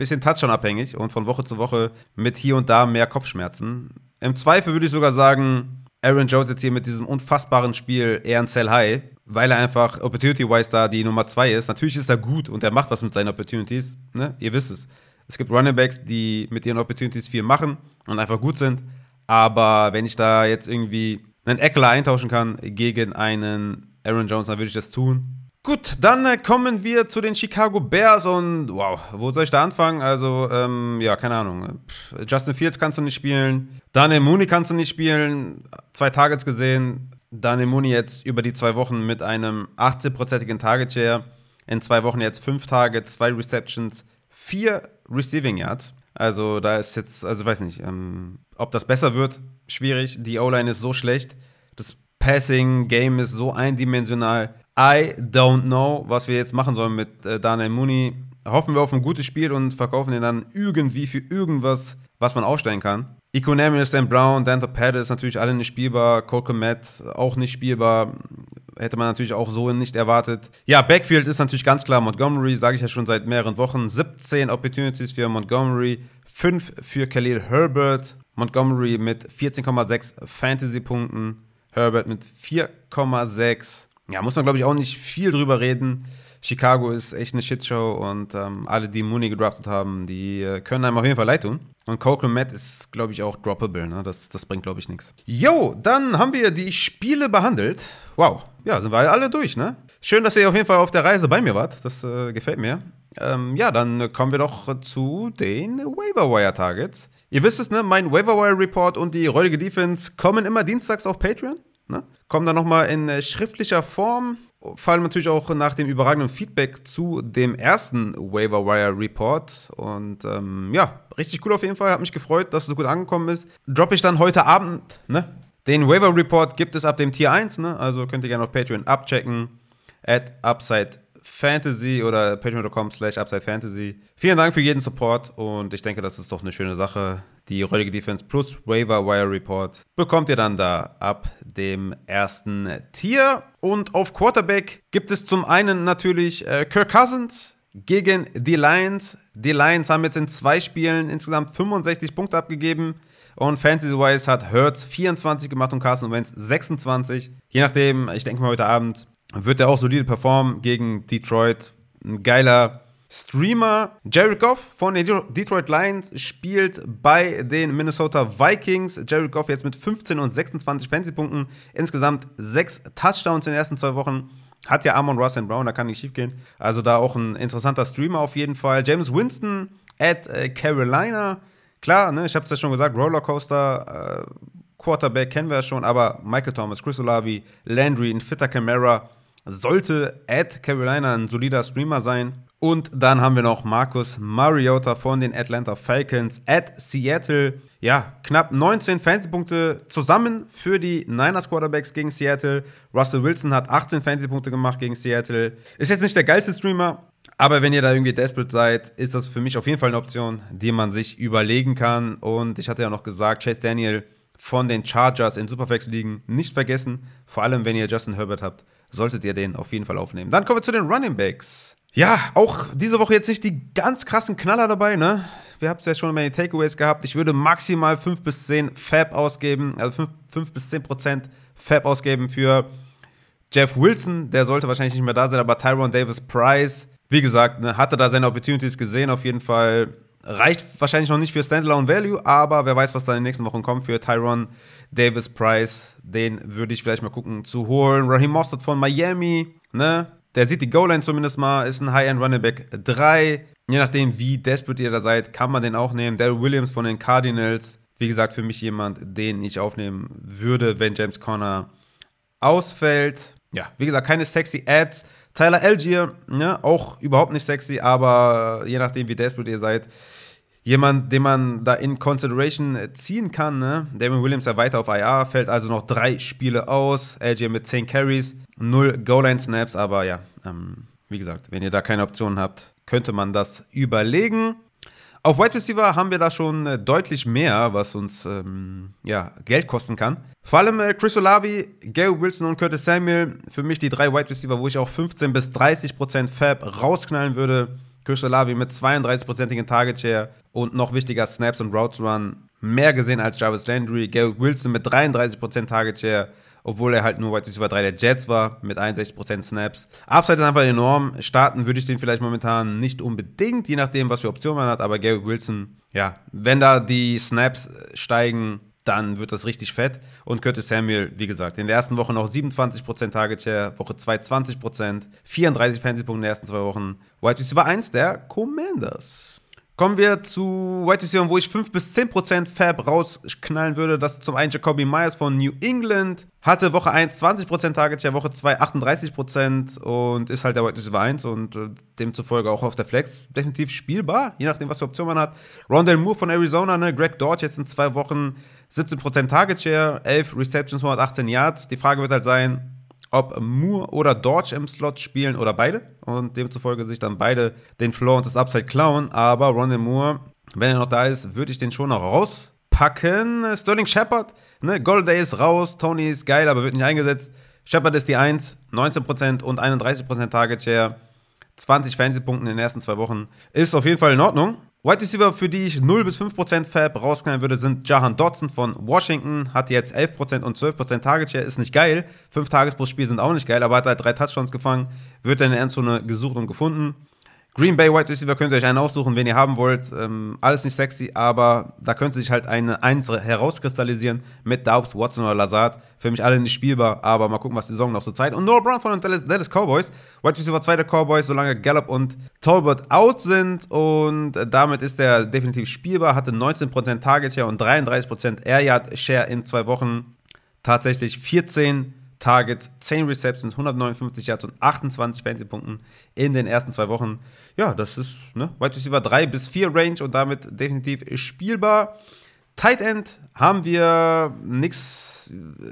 bisschen Touchdown-abhängig und von Woche zu Woche mit hier und da mehr Kopfschmerzen. Im Zweifel würde ich sogar sagen, Aaron Jones jetzt hier mit diesem unfassbaren Spiel eher ein Sell High, weil er einfach Opportunity-wise da die Nummer 2 ist. Natürlich ist er gut und er macht was mit seinen Opportunities, ne? Ihr wisst es. Es gibt Running Backs, die mit ihren Opportunities viel machen und einfach gut sind. Aber wenn ich da jetzt irgendwie einen Eckler eintauschen kann gegen einen Aaron Jones, dann würde ich das tun. Gut, dann äh, kommen wir zu den Chicago Bears und wow, wo soll ich da anfangen? Also, ähm, ja, keine Ahnung. Justin Fields kannst du nicht spielen. Daniel Mooney kannst du nicht spielen. Zwei Targets gesehen. Daniel Mooney jetzt über die zwei Wochen mit einem 18-prozentigen Target Share. In zwei Wochen jetzt fünf Targets, zwei Receptions, vier Receiving Yards. Also, da ist jetzt, also weiß nicht, ähm, ob das besser wird, schwierig. Die O-Line ist so schlecht. Das Passing-Game ist so eindimensional I don't know, was wir jetzt machen sollen mit äh, Daniel Mooney. Hoffen wir auf ein gutes Spiel und verkaufen ihn dann irgendwie für irgendwas, was man aufstellen kann. Economy, Stan Brown, Dante Pettis natürlich alle nicht spielbar. Cole Komet auch nicht spielbar. Hätte man natürlich auch so nicht erwartet. Ja, Backfield ist natürlich ganz klar Montgomery, sage ich ja schon seit mehreren Wochen. 17 Opportunities für Montgomery, 5 für Khalil Herbert. Montgomery mit 14,6 Fantasy-Punkten. Herbert mit 4,6 ja, muss man glaube ich auch nicht viel drüber reden. Chicago ist echt eine Shitshow und ähm, alle, die Mooney gedraftet haben, die äh, können einem auf jeden Fall leid tun. Und Copeland Matt ist, glaube ich, auch droppable. Ne? Das, das bringt, glaube ich, nichts. Jo, dann haben wir die Spiele behandelt. Wow, ja, sind wir alle durch, ne? Schön, dass ihr auf jeden Fall auf der Reise bei mir wart. Das äh, gefällt mir. Ähm, ja, dann kommen wir doch zu den Waiver Wire Targets. Ihr wisst es, ne? Mein Waiver Wire Report und die räudige Defense kommen immer dienstags auf Patreon. Ne? Kommen dann nochmal in äh, schriftlicher Form. Vor allem natürlich auch nach dem überragenden Feedback zu dem ersten Waiver Wire Report. Und ähm, ja, richtig cool auf jeden Fall. Hat mich gefreut, dass es so gut angekommen ist. Droppe ich dann heute Abend, ne? Den Waiver Report gibt es ab dem Tier 1, ne? Also könnt ihr gerne auf Patreon abchecken. At Upside Fantasy oder patreon.com slash Upside Fantasy. Vielen Dank für jeden Support und ich denke, das ist doch eine schöne Sache. Die heutige Defense plus Waiver Wire Report bekommt ihr dann da ab dem ersten Tier. Und auf Quarterback gibt es zum einen natürlich äh, Kirk Cousins gegen die Lions. Die Lions haben jetzt in zwei Spielen insgesamt 65 Punkte abgegeben. Und Fantasy-wise hat Hertz 24 gemacht und Carson Wentz 26. Je nachdem, ich denke mal heute Abend wird er auch solide performen gegen Detroit. Ein geiler Streamer. Jared Goff von den Detroit Lions spielt bei den Minnesota Vikings. Jared Goff jetzt mit 15 und 26 Fantasy-Punkten. Insgesamt sechs Touchdowns in den ersten zwei Wochen. Hat ja Amon Russell Brown, da kann nicht schief gehen. Also da auch ein interessanter Streamer auf jeden Fall. James Winston at äh, Carolina. Klar, ne, ich habe es ja schon gesagt, Rollercoaster, äh, Quarterback kennen wir ja schon, aber Michael Thomas, Chris Olavi, Landry, ein fitter Camara sollte at Carolina ein solider Streamer sein. Und dann haben wir noch Marcus Mariota von den Atlanta Falcons at Seattle. Ja, knapp 19 Fantasy-Punkte zusammen für die Niners Quarterbacks gegen Seattle. Russell Wilson hat 18 Fantasy-Punkte gemacht gegen Seattle. Ist jetzt nicht der geilste Streamer, aber wenn ihr da irgendwie desperate seid, ist das für mich auf jeden Fall eine Option, die man sich überlegen kann. Und ich hatte ja noch gesagt, Chase Daniel von den Chargers in Superflex liegen nicht vergessen. Vor allem, wenn ihr Justin Herbert habt, solltet ihr den auf jeden Fall aufnehmen. Dann kommen wir zu den Running Backs. Ja, auch diese Woche jetzt nicht die ganz krassen Knaller dabei, ne? Wir haben es ja schon bei den Takeaways gehabt. Ich würde maximal 5 bis 10 Fab ausgeben, also 5, 5 bis 10 Prozent Fab ausgeben für Jeff Wilson. Der sollte wahrscheinlich nicht mehr da sein, aber Tyron Davis Price, wie gesagt, ne, hatte da seine Opportunities gesehen auf jeden Fall. Reicht wahrscheinlich noch nicht für Standalone Value, aber wer weiß, was da in den nächsten Wochen kommt für Tyron Davis Price. Den würde ich vielleicht mal gucken zu holen. Raheem Mostert von Miami, ne? Der sieht die Goal-Line zumindest mal, ist ein High-End Running Back 3. Je nachdem, wie desperate ihr da seid, kann man den auch nehmen. Daryl Williams von den Cardinals. Wie gesagt, für mich jemand, den ich aufnehmen würde, wenn James Conner ausfällt. Ja, wie gesagt, keine sexy Ads. Tyler Algier, ne, auch überhaupt nicht sexy, aber je nachdem, wie desperate ihr seid, jemand, den man da in Consideration ziehen kann. Ne? Damon Williams ja weiter auf IR, fällt also noch drei Spiele aus. LG mit 10 Carries, 0 Goal-Line-Snaps, aber ja, ähm, wie gesagt, wenn ihr da keine Optionen habt, könnte man das überlegen. Auf Wide Receiver haben wir da schon äh, deutlich mehr, was uns ähm, ja, Geld kosten kann. Vor allem äh, Chris Olavi, Gary Wilson und Curtis Samuel. Für mich die drei Wide Receiver, wo ich auch 15 bis 30 Prozent Fab rausknallen würde. Chris Olavi mit 32%igen Target Share und noch wichtiger Snaps und Routes Run mehr gesehen als Jarvis Landry. Garrett Wilson mit 33% Target Share, obwohl er halt nur Wide Receiver 3 der Jets war mit 61% Snaps. Upside ist einfach enorm. Starten würde ich den vielleicht momentan nicht unbedingt, je nachdem, was für Optionen man hat, aber Garrett Wilson, ja, wenn da die Snaps steigen, dann wird das richtig fett. Und Curtis Samuel, wie gesagt, in der ersten Woche noch 27% Target Share, Woche 2 20%, 34 Fantasy-Punkte in den ersten zwei Wochen. White Receiver 1 der Commanders. Kommen wir zu White Receiver, wo ich 5 bis 10% Fab rausknallen würde. Das ist zum einen Jacoby Myers von New England. Hatte Woche 1 20% Target Share, Woche 2 38% und ist halt der White Receiver 1 und äh, demzufolge auch auf der Flex definitiv spielbar, je nachdem, was für Option man hat. Rondell Moore von Arizona, ne? Greg Dodge jetzt in zwei Wochen 17% Target Share, 11 Receptions, 118 Yards. Die Frage wird halt sein, ob Moore oder Dodge im Slot spielen oder beide. Und demzufolge sich dann beide den Floor und das Upside klauen. Aber Ronald Moore, wenn er noch da ist, würde ich den schon noch rauspacken. Sterling Shepard, ne, Golday ist raus, Tony ist geil, aber wird nicht eingesetzt. Shepard ist die 1, 19% und 31% Target Share. 20 Fantasy-Punkten in den ersten zwei Wochen. Ist auf jeden Fall in Ordnung. Wide Receiver, für die ich 0 bis 5% Fab rausknallen würde, sind Jahan Dodson von Washington. Hat jetzt 11% und 12% Target Share. Ist nicht geil. 5 Tages pro Spiel sind auch nicht geil, aber hat halt drei Touchdowns gefangen. Wird in der Endzone gesucht und gefunden. Green Bay Wide Receiver könnt ihr euch einen aussuchen, wen ihr haben wollt. Ähm, alles nicht sexy, aber da könnte sich halt eine Eins herauskristallisieren mit Daubs, Watson oder Lazard. Für mich alle nicht spielbar, aber mal gucken, was die Saison noch so zeigt. Und Noah Brown von den Dallas, Dallas Cowboys. Wide Receiver 2 der Cowboys, solange Gallup und Talbot out sind. Und damit ist er definitiv spielbar. Hatte 19% Target Share und 33% Air Yard Share in zwei Wochen. Tatsächlich 14 Targets, 10 Receptions, 159 Yards und 28 Fantasy-Punkten in den ersten zwei Wochen. Ja, das ist ne, Wide Receiver 3 bis 4 Range und damit definitiv spielbar. Tight End haben wir nichts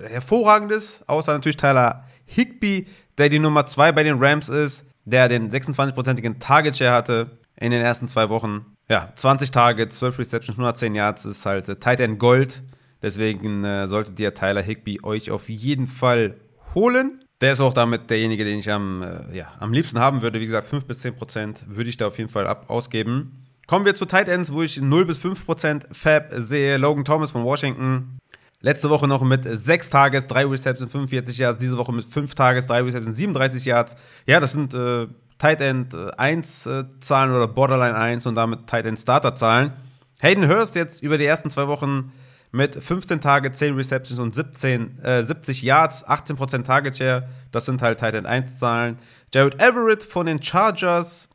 hervorragendes, außer natürlich Tyler Higby, der die Nummer 2 bei den Rams ist, der den 26-prozentigen Target Share hatte in den ersten zwei Wochen. Ja, 20 Targets, 12 Receptions, 110 Yards ist halt äh, Tight End Gold. Deswegen äh, solltet ihr Tyler Higby euch auf jeden Fall holen. Der ist auch damit derjenige, den ich am, äh, ja, am liebsten haben würde. Wie gesagt, 5 bis 10 Prozent würde ich da auf jeden Fall ab ausgeben. Kommen wir zu Tight Ends, wo ich 0 bis 5 Prozent Fab sehe. Logan Thomas von Washington. Letzte Woche noch mit 6 Tages, 3 Receptions, 45 Yards. Diese Woche mit 5 Tages, 3 Receptions, 37 Yards. Ja, das sind äh, Tight End 1 äh, Zahlen oder Borderline 1 und damit Tight End Starter Zahlen. Hayden Hurst jetzt über die ersten zwei Wochen mit 15 Tage, 10 Receptions und 17, äh, 70 Yards, 18% Target Share. Das sind halt Tight End 1 Zahlen. Jared Everett von den Chargers.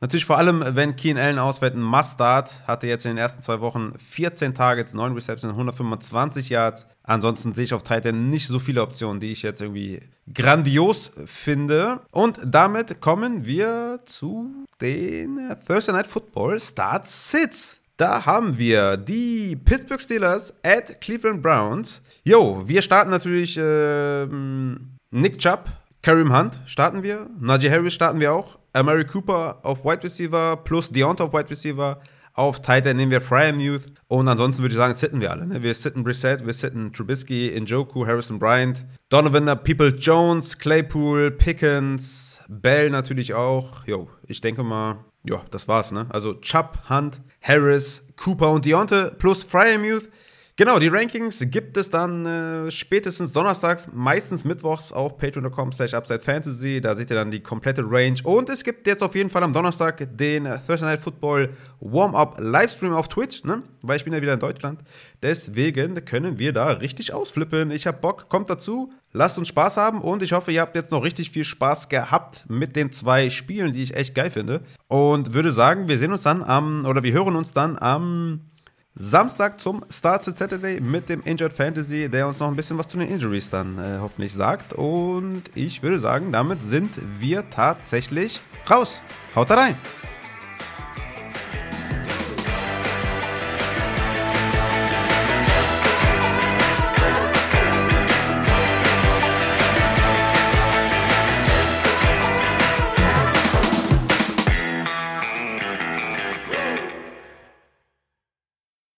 Natürlich vor allem, wenn Keen Allen ausfällt, ein Must-Start. Hatte jetzt in den ersten zwei Wochen 14 Targets, 9 Receptions, 125 Yards. Ansonsten sehe ich auf Tight End nicht so viele Optionen, die ich jetzt irgendwie grandios finde. Und damit kommen wir zu den Thursday Night Football Start Sits. Da haben wir die Pittsburgh Steelers at Cleveland Browns. Jo, wir starten natürlich äh, Nick Chubb, Kareem Hunt starten wir, Najee Harris starten wir auch, Amari Cooper auf Wide Receiver plus Deontay auf Wide Receiver. Auf Titan nehmen wir Fryermuth und ansonsten würde ich sagen, sitten wir alle. Ne? Wir sitten Brissett, wir sitten Trubisky, Njoku, Harrison Bryant, Donovan, People Jones, Claypool, Pickens, Bell natürlich auch. Jo, ich denke mal, ja, das war's, ne? Also Chubb, Hunt, Harris, Cooper und Deonte plus Fryermuth. Genau, die Rankings gibt es dann äh, spätestens donnerstags, meistens mittwochs auf patreon.com slash upsidefantasy. Da seht ihr dann die komplette Range. Und es gibt jetzt auf jeden Fall am Donnerstag den Thursday Night Football Warm-Up Livestream auf Twitch, ne? Weil ich bin ja wieder in Deutschland. Deswegen können wir da richtig ausflippen. Ich hab Bock, kommt dazu. Lasst uns Spaß haben und ich hoffe, ihr habt jetzt noch richtig viel Spaß gehabt mit den zwei Spielen, die ich echt geil finde. Und würde sagen, wir sehen uns dann am, oder wir hören uns dann am Samstag zum Start Saturday mit dem Injured Fantasy, der uns noch ein bisschen was zu den Injuries dann äh, hoffentlich sagt. Und ich würde sagen, damit sind wir tatsächlich raus. Haut rein!